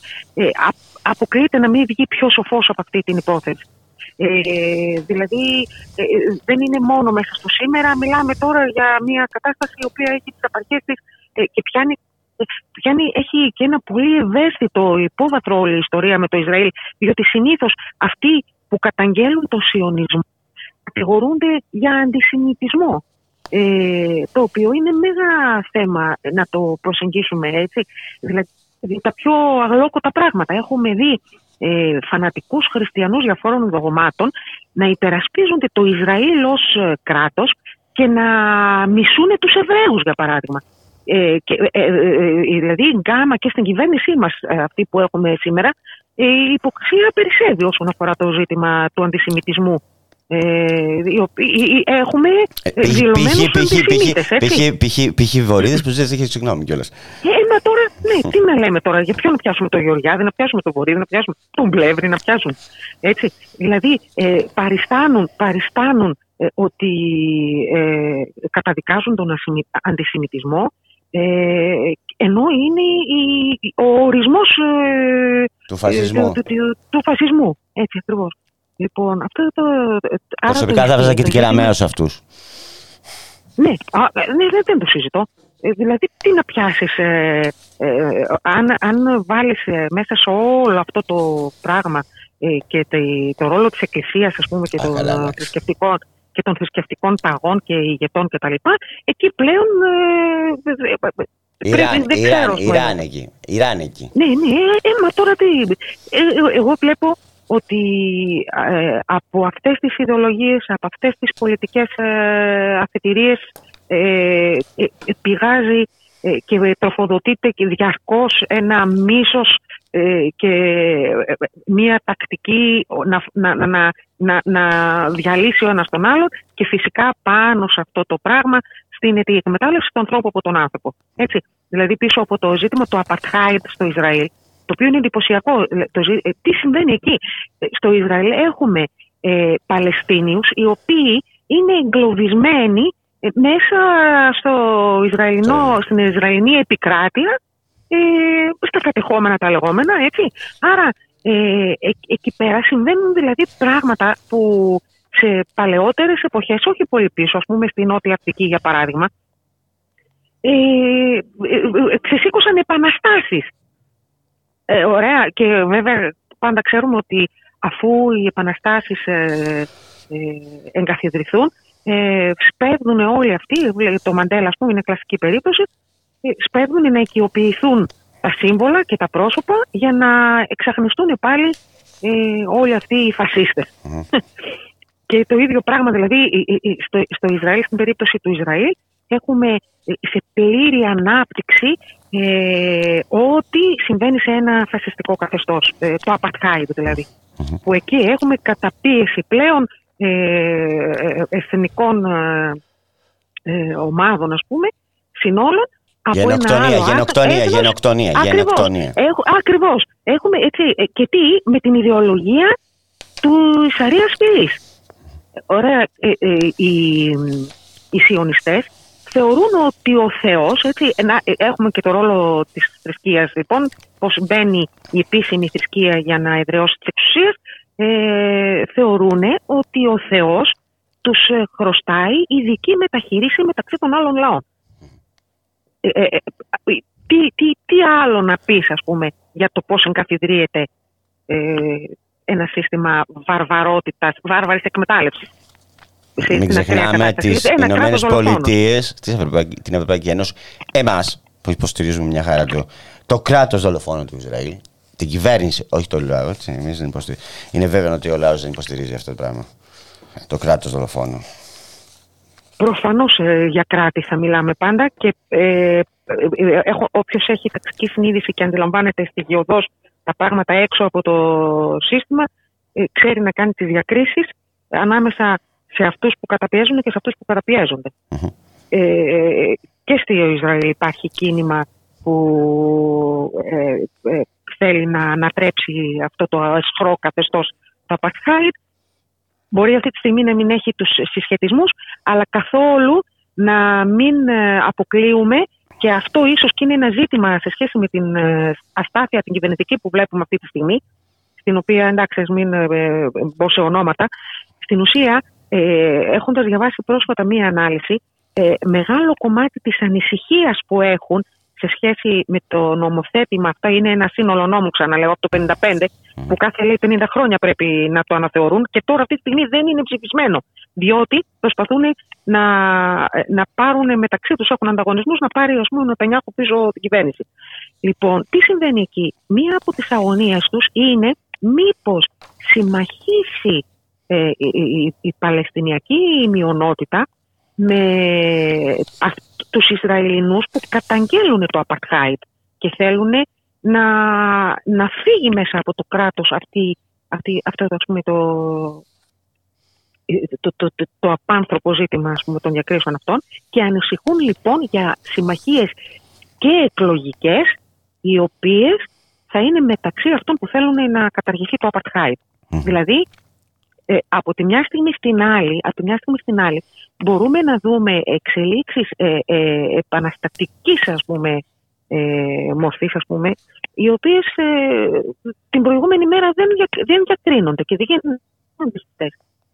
αποκλείεται να μην βγει πιο σοφός από αυτή την υπόθεση. Ε, δηλαδή ε, δεν είναι μόνο μέσα στο σήμερα, μιλάμε τώρα για μια κατάσταση η οποία έχει τις απαρχές της ε, και πιάνει, ε, πιάνει, έχει και ένα πολύ ευαίσθητο υπόβαθρο όλη η ιστορία με το Ισραήλ, διότι συνήθως αυτοί που καταγγέλουν τον σιωνισμό κατηγορούνται για αντισημιτισμό. Ε, το οποίο είναι μέγα θέμα να το προσεγγίσουμε έτσι. Δηλαδή, τα πιο αγλόκοτα πράγματα. Έχουμε δει ε, φανατικούς χριστιανούς διαφόρων δογμάτων να υπερασπίζονται το Ισραήλ ως ε, κράτος και να μισούν τους Εβραίους για παράδειγμα. Ε, και, ε, ε, ε δηλαδή γκάμα και στην κυβέρνησή μας αυτή που έχουμε σήμερα η υποξία περισσεύει όσον αφορά το ζήτημα του αντισημιτισμού έχουμε δηλωμένους αντισημίτες, έτσι. Π.χ. Βορύδες που ζητήσει συγγνώμη κιόλας. Ε, μα τώρα, ναι, τι να λέμε τώρα, για ποιον να πιάσουμε τον Γεωργιάδη, να πιάσουμε τον Βορύδη, να πιάσουμε τον Πλεύρη, να πιάσουν. Έτσι. Δηλαδή, ε, παριστάνουν, παριστάνουν ε, ότι ε, καταδικάζουν τον αντισημιτισμό, ε, ενώ είναι η, ο ορισμός ε, του φασισμού. του, του, του, φασισμού. Έτσι ακριβώς. Λοιπόν, αυτό το. Προσωπικά θα βάζα και την κεραμαίο σε αυτούς. Ναι, α, ναι, δεν το συζητώ. δηλαδή, τι να πιάσεις, αν, αν βάλεις μέσα σε όλο αυτό το πράγμα και το, ρόλο της Εκκλησίας, ας πούμε, και των θρησκευτικών και των θρησκευτικών παγών και ηγετών κτλ. Εκεί πλέον Ιράν, δεν Ιράν, Ιράν, εκεί. Ιράν εκεί. Ναι, ναι, ε, μα τώρα τι. Ε, εγώ βλέπω ότι ε, από αυτές τις ιδεολογίες, από αυτές τις πολιτικές ε, αφετηρίες ε, πηγάζει και τροφοδοτείται και διαρκώς ένα μίσος και μία τακτική να, να, να, να, να διαλύσει ο ένας τον άλλον και φυσικά πάνω σε αυτό το πράγμα στείνεται η εκμετάλλευση του ανθρώπου από τον άνθρωπο. Έτσι. Δηλαδή πίσω από το ζήτημα του apartheid στο Ισραήλ, το οποίο είναι εντυπωσιακό. Το, ε, τι συμβαίνει εκεί. Ε, στο Ισραήλ έχουμε ε, Παλαιστίνιους οι οποίοι είναι εγκλωβισμένοι ε, μέσα στο Ισραηλινό, στην Ισραηλινή επικράτεια ε, στα κατεχόμενα τα λεγόμενα, έτσι. Άρα ε, εκεί πέρα συμβαίνουν δηλαδή πράγματα που σε παλαιότερες εποχές, όχι πολύ πίσω, ας πούμε στη Νότια Αφρική για παράδειγμα, ε, ε, ε ξεσήκωσαν επαναστάσεις. Ε, ωραία. Και βέβαια πάντα ξέρουμε ότι αφού οι επαναστάσεις ε, ε, εγκαθιδρυθούν, ε, σπέβδουν όλοι αυτοί, το Μαντέλα, ας πούμε, είναι κλασική περίπτωση, ε, σπέβδουν να οικειοποιηθούν τα σύμβολα και τα πρόσωπα για να εξαχνιστούν πάλι ε, όλοι αυτοί οι φασίστες. Και το ίδιο πράγμα δηλαδή στο, στο Ισραήλ, στην περίπτωση του Ισραήλ, έχουμε σε πλήρη ανάπτυξη ε, ό,τι συμβαίνει σε ένα φασιστικό καθεστώς, ε, το apartheid δηλαδη Που εκεί έχουμε καταπίεση πλέον ε, ε εθνικών ε, ομάδων, ας πούμε, συνόλων, από γενοκτονία, ένα άλλο γενοκτονία, γενοκτονία, γενοκτονία. ακριβώς. Έχουμε έτσι, και τι, με την ιδεολογία του Σαρίας Φυλής ωραία, ε, ε, οι, οι σιωνιστές θεωρούν ότι ο Θεός, έτσι, ε, έχουμε και το ρόλο της θρησκείας λοιπόν, πως μπαίνει η επίσημη θρησκεία για να εδραιώσει τις εξουσίες, ε, θεωρούν ότι ο Θεός τους χρωστάει ειδική μεταχείριση μεταξύ των άλλων λαών. Ε, τι, τι, τι άλλο να πεις, ας πούμε, για το πώς εγκαθιδρύεται ένα σύστημα βαρβαρότητας, βάρβαρης εκμετάλλευσης. Μην ξεχνάμε τις Ηνωμένες Πολιτείες, την Ευρωπαϊκή Ένωση, εμάς που υποστηρίζουμε μια χαρά το, το κράτος δολοφόνο του Ισραήλ, την κυβέρνηση, όχι το λαό. Εμείς δεν Είναι βέβαιο ότι ο λαός δεν υποστηρίζει αυτό το πράγμα. Το κράτος δολοφόνο. Προφανώς ε, για κράτη θα μιλάμε πάντα και ε, ε, ε όποιος έχει ταξική συνείδηση και αντιλαμβάνεται στοιχειοδός τα πράγματα έξω από το σύστημα, ε, ξέρει να κάνει τις διακρίσεις ανάμεσα σε αυτούς που καταπιέζουν και σε αυτούς που καταπιέζονται. Ε, και στο Ισραήλ υπάρχει κίνημα που ε, ε, θέλει να ανατρέψει αυτό το ασχρό καθεστώς του Απαρχάιτ. Μπορεί αυτή τη στιγμή να μην έχει τους συσχετισμούς, αλλά καθόλου να μην ε, αποκλείουμε και αυτό ίσως και είναι ένα ζήτημα σε σχέση με την ε, αστάθεια την κυβερνητική που βλέπουμε αυτή τη στιγμή, στην οποία εντάξει, μην ε, ε, μπω σε ονόματα, στην ουσία, ε, έχοντας διαβάσει πρόσφατα μία ανάλυση, μεγάλο κομμάτι της ανησυχίας που έχουν σε σχέση με το νομοθέτημα, αυτά είναι ένα σύνολο νόμου, ξαναλέω, από το 1955, που κάθε λέει 50 χρόνια πρέπει να το αναθεωρούν και τώρα αυτή τη στιγμή δεν είναι ψηφισμένο. Διότι προσπαθούν να, να πάρουν μεταξύ τους, έχουν ανταγωνισμούς, να πάρει ας πούμε, ο Νετανιάχου πίσω την κυβέρνηση. Λοιπόν, τι συμβαίνει εκεί; Μία από τις αγωνίες τους είναι μήπως συμμαχήσει ε, η, η, Παλαιστινιακή μειονότητα με τους Ισραηλινούς που καταγγέλουν το Apartheid και θέλουν να, να φύγει μέσα από το κράτος αυτή, αυτή, αυτό ας πούμε, το, το, το, το, το απάνθρωπο ζήτημα ας πούμε, των διακρίσεων αυτών και ανησυχούν λοιπόν για συμμαχίες και εκλογικές οι οποίες θα είναι μεταξύ αυτών που θέλουν να καταργηθεί το Apartheid. Δηλαδή ε, από τη μια στιγμή στην άλλη, από τη μια στιγμή στην άλλη μπορούμε να δούμε εξελίξεις ε, ε, επαναστατικής ας πούμε ε, μορφής ας πούμε οι οποίες ε, την προηγούμενη μέρα δεν, δεν διακρίνονται και δεν γίνονται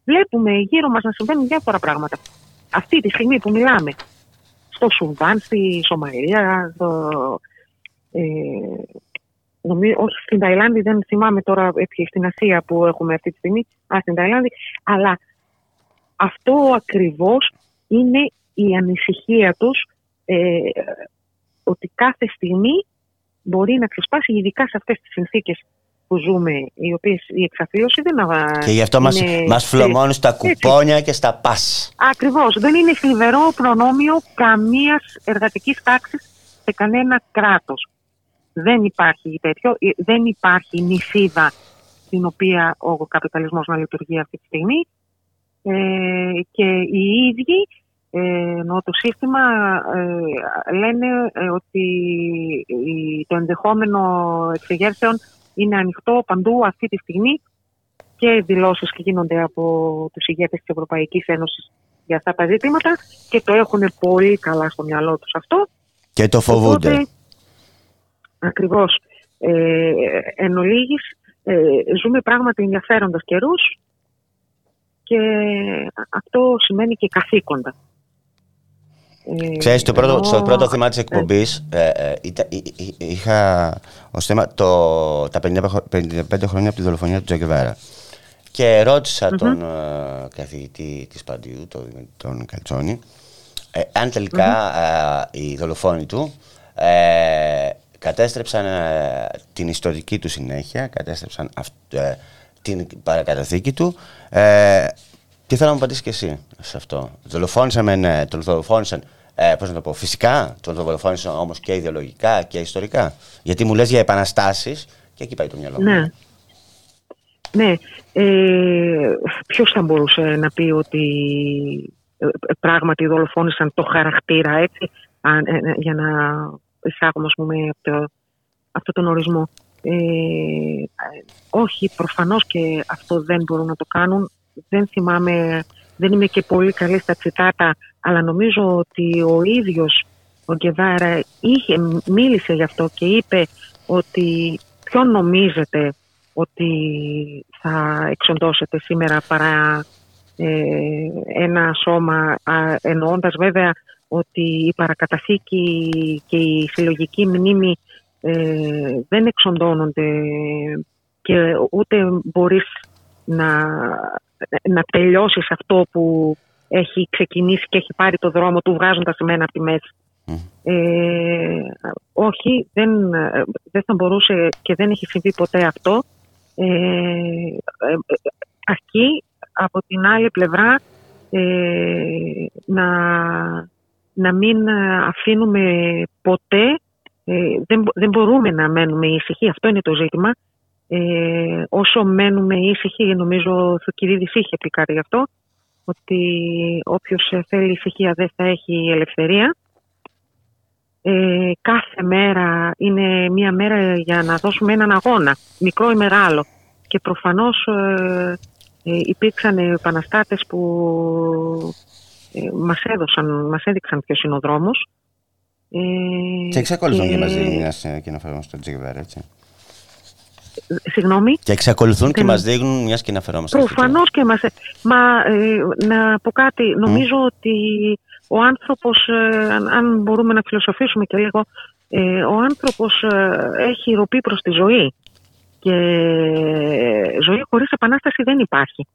Βλέπουμε γύρω μας να συμβαίνουν διάφορα πράγματα. Αυτή τη στιγμή που μιλάμε στο στο Σουδάν, στη Σομαλία, στο, ε, νομίζω, όχι στην Ταϊλάνδη, δεν θυμάμαι τώρα στην Ασία που έχουμε αυτή τη στιγμή, α, στην Ταϊλάνδη, αλλά αυτό ακριβώς είναι η ανησυχία τους ε, ότι κάθε στιγμή μπορεί να ξεσπάσει, ειδικά σε αυτές τις συνθήκες που ζούμε, οι οποίες η εξαφλίωση δεν Και γι' αυτό μας, μας φλωμώνουν στα κουπόνια και στα πας. Ακριβώς. Δεν είναι θλιβερό προνόμιο καμίας εργατικής τάξης σε κανένα κράτος. Δεν υπάρχει τέτοιο. Ε, δεν υπάρχει νησίδα στην οποία ο καπιταλισμός να λειτουργεί αυτή τη στιγμή. Ε, και οι ίδιοι ε, ενώ το σύστημα ε, λένε ε, ότι το ενδεχόμενο εξεγέρσεων είναι ανοιχτό παντού αυτή τη στιγμή και δηλώσεις και γίνονται από τους ηγέτες της Ευρωπαϊκής Ένωσης για αυτά τα ζητήματα και το έχουν πολύ καλά στο μυαλό τους αυτό. Και το φοβούνται. Οπότε, ακριβώς. Ε, εν ολίγης, ε, ζούμε πράγματι ενδιαφέροντας καιρούς και αυτό σημαίνει και καθήκοντα. Ε, Ξέρεις, το πρώτο, στο πρώτο θέμα της εκπομπής ε, ε, είχα ως θέμα το, τα 55 χρόνια από τη δολοφονία του Τζακεβάρα. Και ρώτησα τον καθηγητή της Παντιού, τον, τον Καλτσόνη, αν τελικά οι δολοφόνοι του κατέστρεψαν την ιστορική του συνέχεια, κατέστρεψαν την παρακαταθήκη του τι θέλω να μου απαντήσεις και εσύ σε αυτό. Δολοφόνησαν, με, ναι, τον δολοφόνησαν, ε, πώς να το πω, φυσικά, τον δολοφόνησαν όμως και ιδεολογικά και ιστορικά. Γιατί μου λες για επαναστάσεις και εκεί πάει το μυαλό μου. Ναι. Ναι. Ε, ποιος θα μπορούσε να πει ότι ε, πράγματι δολοφόνησαν το χαρακτήρα έτσι, ε, ε, για να εισάγουμε ας πούμε, αυτό, αυτό τον ορισμό. Ε, όχι, προφανώς και αυτό δεν μπορούν να το κάνουν δεν θυμάμαι, δεν είμαι και πολύ καλή στα τσιτάτα, αλλά νομίζω ότι ο ίδιος ο Γκεβάρα είχε, μίλησε γι' αυτό και είπε ότι ποιο νομίζετε ότι θα εξοντώσετε σήμερα παρά ε, ένα σώμα, εννοώντας βέβαια ότι η παρακαταθήκη και η συλλογική μνήμη ε, δεν εξοντώνονται και ούτε μπορείς να να τελειώσεις αυτό που έχει ξεκινήσει και έχει πάρει το δρόμο του βγάζοντας εμένα από τη μέση. Ε, όχι, δεν, δεν θα μπορούσε και δεν έχει συμβεί ποτέ αυτό. Ε, ε, αρκεί από την άλλη πλευρά ε, να, να μην αφήνουμε ποτέ, δεν, δεν μπορούμε να μένουμε ήσυχοι, αυτό είναι το ζήτημα, ε, όσο μένουμε ήσυχοι, νομίζω ο Θουκυδίδης είχε πει κάτι γι' αυτό, ότι όποιος θέλει ησυχία δεν θα έχει ελευθερία. Ε, κάθε μέρα είναι μια μέρα για να δώσουμε έναν αγώνα, μικρό ή μεγάλο. Και προφανώς ε, ε υπήρξαν επαναστάτες που ε, μας, έδωσαν, μας έδειξαν ποιος είναι ο δρόμος. Ε, και εξακολουθούν και, και μαζί μιας κοινοφέρμα στο Τζίβερ, έτσι. Συγγνώμη. Και εξακολουθούν και μας δείχνουν, μιας και αναφερόμαστε. Προφανώς και μα. Μα ε, να πω κάτι. Νομίζω ότι ο άνθρωπος, ε, αν, μπορούμε να φιλοσοφήσουμε και λίγο, ε, ο άνθρωπος έχει ροπή προς τη ζωή. Και ζωή χωρίς επανάσταση δεν υπάρχει.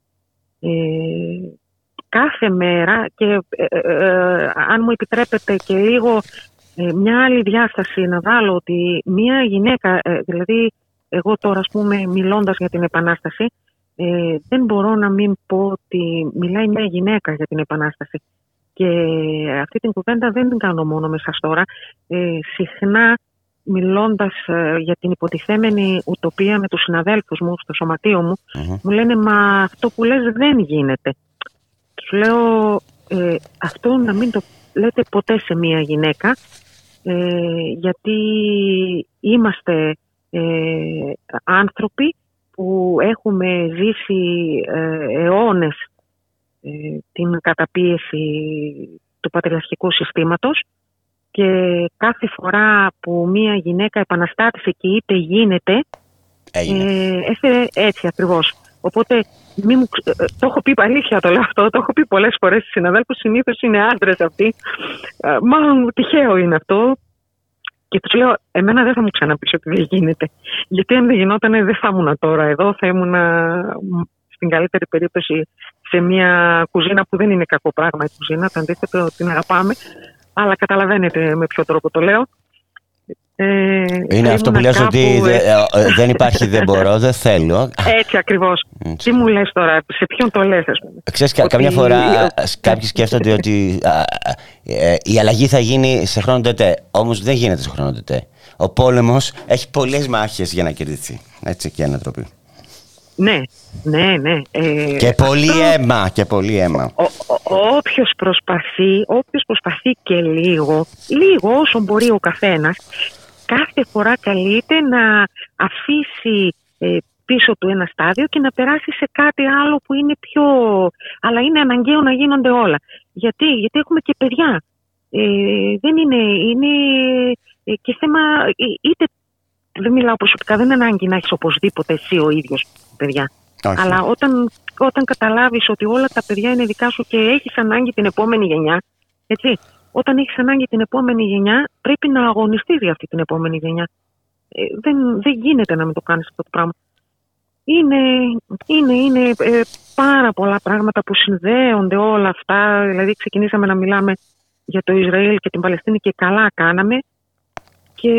Κάθε μέρα και αν μου επιτρέπετε και λίγο μια άλλη διάσταση να βάλω ότι μια γυναίκα, δηλαδή εγώ τώρα, ας πούμε, μιλώντας για την Επανάσταση, ε, δεν μπορώ να μην πω ότι μιλάει μια γυναίκα για την Επανάσταση. Και αυτή την κουβέντα δεν την κάνω μόνο με σας τώρα. Ε, συχνά μιλώντας ε, για την υποτιθέμενη ουτοπία με τους συναδέλφους μου στο σωματείο μου, μου λένε «Μα αυτό που λες δεν γίνεται». Του λέω ε, «Αυτό να μην το λέτε ποτέ σε μια γυναίκα, γιατί είμαστε ε, άνθρωποι που έχουμε ζήσει ε, αιώνες ε, την καταπίεση του πατριαρχικού συστήματος και κάθε φορά που μία γυναίκα επαναστάτησε και είπε γίνεται, ε, έφερε έτσι ακριβώς. Οπότε μη μου, ε, ε, το έχω πει αλήθεια το λέω αυτό, το έχω πει πολλές φορές στους συναδέλφους, συνήθως είναι άντρες αυτοί. Ε, μάλλον τυχαίο είναι αυτό. Και τους λέω, εμένα δεν θα μου ξαναπείς ότι δεν γίνεται. Γιατί αν δεν γινόταν, δεν θα ήμουν τώρα εδώ. Θα ήμουν στην καλύτερη περίπτωση σε μια κουζίνα που δεν είναι κακό πράγμα η κουζίνα. Το αντίθετο την αγαπάμε. Αλλά καταλαβαίνετε με ποιο τρόπο το λέω. Ε, είναι αυτό που λες ότι ε, ε, δεν υπάρχει δεν μπορώ, δεν θέλω. Έτσι ακριβώς. Τι μου λες τώρα, σε ποιον το λες ας πούμε. Ξέρεις, ότι... καμιά φορά κάποιοι σκέφτονται ότι η αλλαγή θα γίνει σε χρόνο τετέ. Όμως δεν γίνεται σε χρόνο τετέ. Ο πόλεμος έχει πολλές μάχες για να κερδιθεί. Έτσι και η ανατροπή. Ναι, ναι, ναι. Ε, και πολύ αίμα, και πολύ αίμα. Όποιος προσπαθεί, όποιος προσπαθεί και λίγο, λίγο όσο μπορεί ο καθένας, κάθε φορά καλείται να αφήσει ε, πίσω του ένα στάδιο και να περάσει σε κάτι άλλο που είναι πιο... Αλλά είναι αναγκαίο να γίνονται όλα. Γιατί, Γιατί έχουμε και παιδιά. Ε, δεν είναι... είναι ε, και θέμα είτε δεν μιλάω προσωπικά, δεν είναι ανάγκη να έχεις οπωσδήποτε εσύ ο ίδιος παιδιά. Αλλά όταν, όταν καταλάβεις ότι όλα τα παιδιά είναι δικά σου και έχεις ανάγκη την επόμενη γενιά, έτσι, όταν έχεις ανάγκη την επόμενη γενιά, πρέπει να αγωνιστείς για αυτή την επόμενη γενιά. Ε, δεν, δεν γίνεται να μην το κάνεις αυτό το πράγμα. Είναι, είναι, είναι ε, πάρα πολλά πράγματα που συνδέονται όλα αυτά. Δηλαδή, ξεκινήσαμε να μιλάμε για το Ισραήλ και την Παλαιστίνη και καλά κάναμε και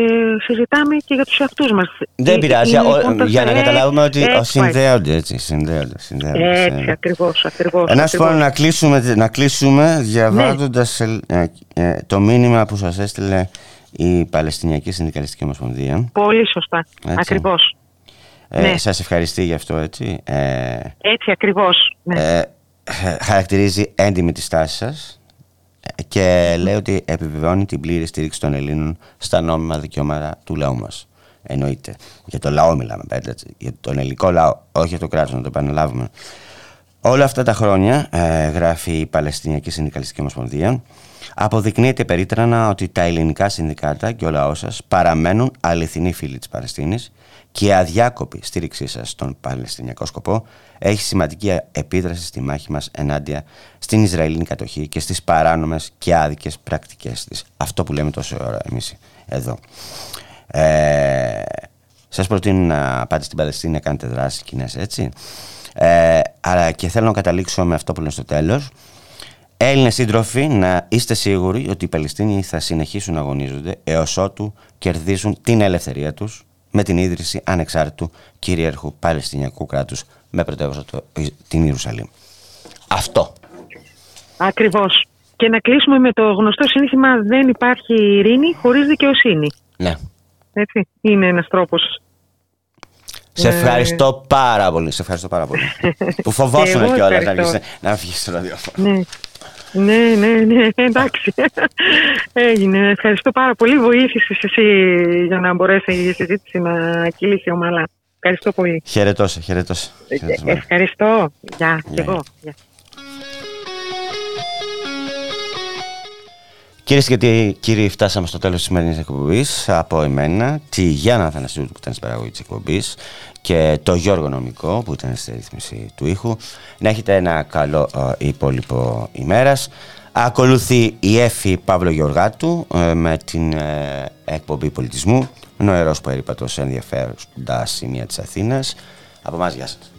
συζητάμε και για τους εαυτούς μας. Δεν πειράζει, λοιπόν για να καταλάβουμε ότι συνδέονται έτσι, συνδέονται. συνδέονται έτσι, ακριβώς, ακριβώς. Ένα σου να κλείσουμε, να κλείσουμε διαβάζοντας ναι. ε, ε, το μήνυμα που σας έστειλε η Παλαιστινιακή Συνδικαλιστική Ομοσπονδία. Πολύ σωστά, έτσι. ακριβώς. Ε, ναι. Σας ευχαριστεί γι' αυτό, έτσι. Ε, έτσι, ακριβώς. Ναι. Ε, χαρακτηρίζει έντιμη τη στάση σας και λέει ότι επιβεβαιώνει την πλήρη στήριξη των Ελλήνων στα νόμιμα δικαιώματα του λαού μας. Εννοείται. Για το λαό μιλάμε, έτσι. Για τον ελληνικό λαό, όχι για το κράτος, να το επαναλάβουμε. Όλα αυτά τα χρόνια, ε, γράφει η Παλαιστινιακή Συνδικαλιστική Ομοσπονδία, αποδεικνύεται περίτρανα ότι τα ελληνικά συνδικάτα και ο λαός σας παραμένουν αληθινοί φίλοι της Παλαιστίνης και η αδιάκοπη στήριξή σας στον Παλαιστινιακό σκοπό έχει σημαντική επίδραση στη μάχη μας ενάντια στην Ισραηλινή κατοχή και στις παράνομες και άδικες πρακτικές της. Αυτό που λέμε τόσο ώρα εμείς εδώ. Ε, σας προτείνω να πάτε στην Παλαιστίνη να κάνετε δράσεις κοινέ έτσι. Ε, αλλά και θέλω να καταλήξω με αυτό που λένε στο τέλος. Έλληνες σύντροφοι, να είστε σίγουροι ότι οι Παλαιστίνοι θα συνεχίσουν να αγωνίζονται έως ότου κερδίσουν την ελευθερία τους με την ίδρυση ανεξάρτητου κυρίαρχου Παλαιστινιακού κράτους με πρωτεύουσα το, την Ιερουσαλήμ. Αυτό. Ακριβώς. Και να κλείσουμε με το γνωστό σύνθημα «Δεν υπάρχει ειρήνη χωρίς δικαιοσύνη». Ναι. Έτσι. Είναι ένας τρόπος σε ε, ευχαριστώ πάρα πολύ. Σε ευχαριστώ πάρα πολύ. που φοβόσουν κιόλας να βγει να στο ραδιόφωνο. Ναι. Ναι, ναι, ναι, εντάξει. Έγινε. Ευχαριστώ πάρα πολύ. Βοήθησες εσύ για να μπορέσει η συζήτηση να κυλήσει ομαλά. Ευχαριστώ πολύ. Χαιρετώ σε, χαιρετώ σε. Ε, ευχαριστώ. Γεια, και εγώ. Κυρίες και κύριοι, φτάσαμε στο τέλος της σημερινής εκπομπής. Από εμένα, τη Γιάννα Αθανασίου που ήταν στην παραγωγή της εκπομπής και το Γιώργο Νομικό που ήταν στη ρύθμιση του ήχου. Να έχετε ένα καλό ε, υπόλοιπο ημέρας. Ακολουθεί η Εφη Παύλο Γεωργάτου ε, με την ε, εκπομπή πολιτισμού. Νοερός που έρυπατος ενδιαφέροντας σημεία της Αθήνας. Από εμάς, γεια σας.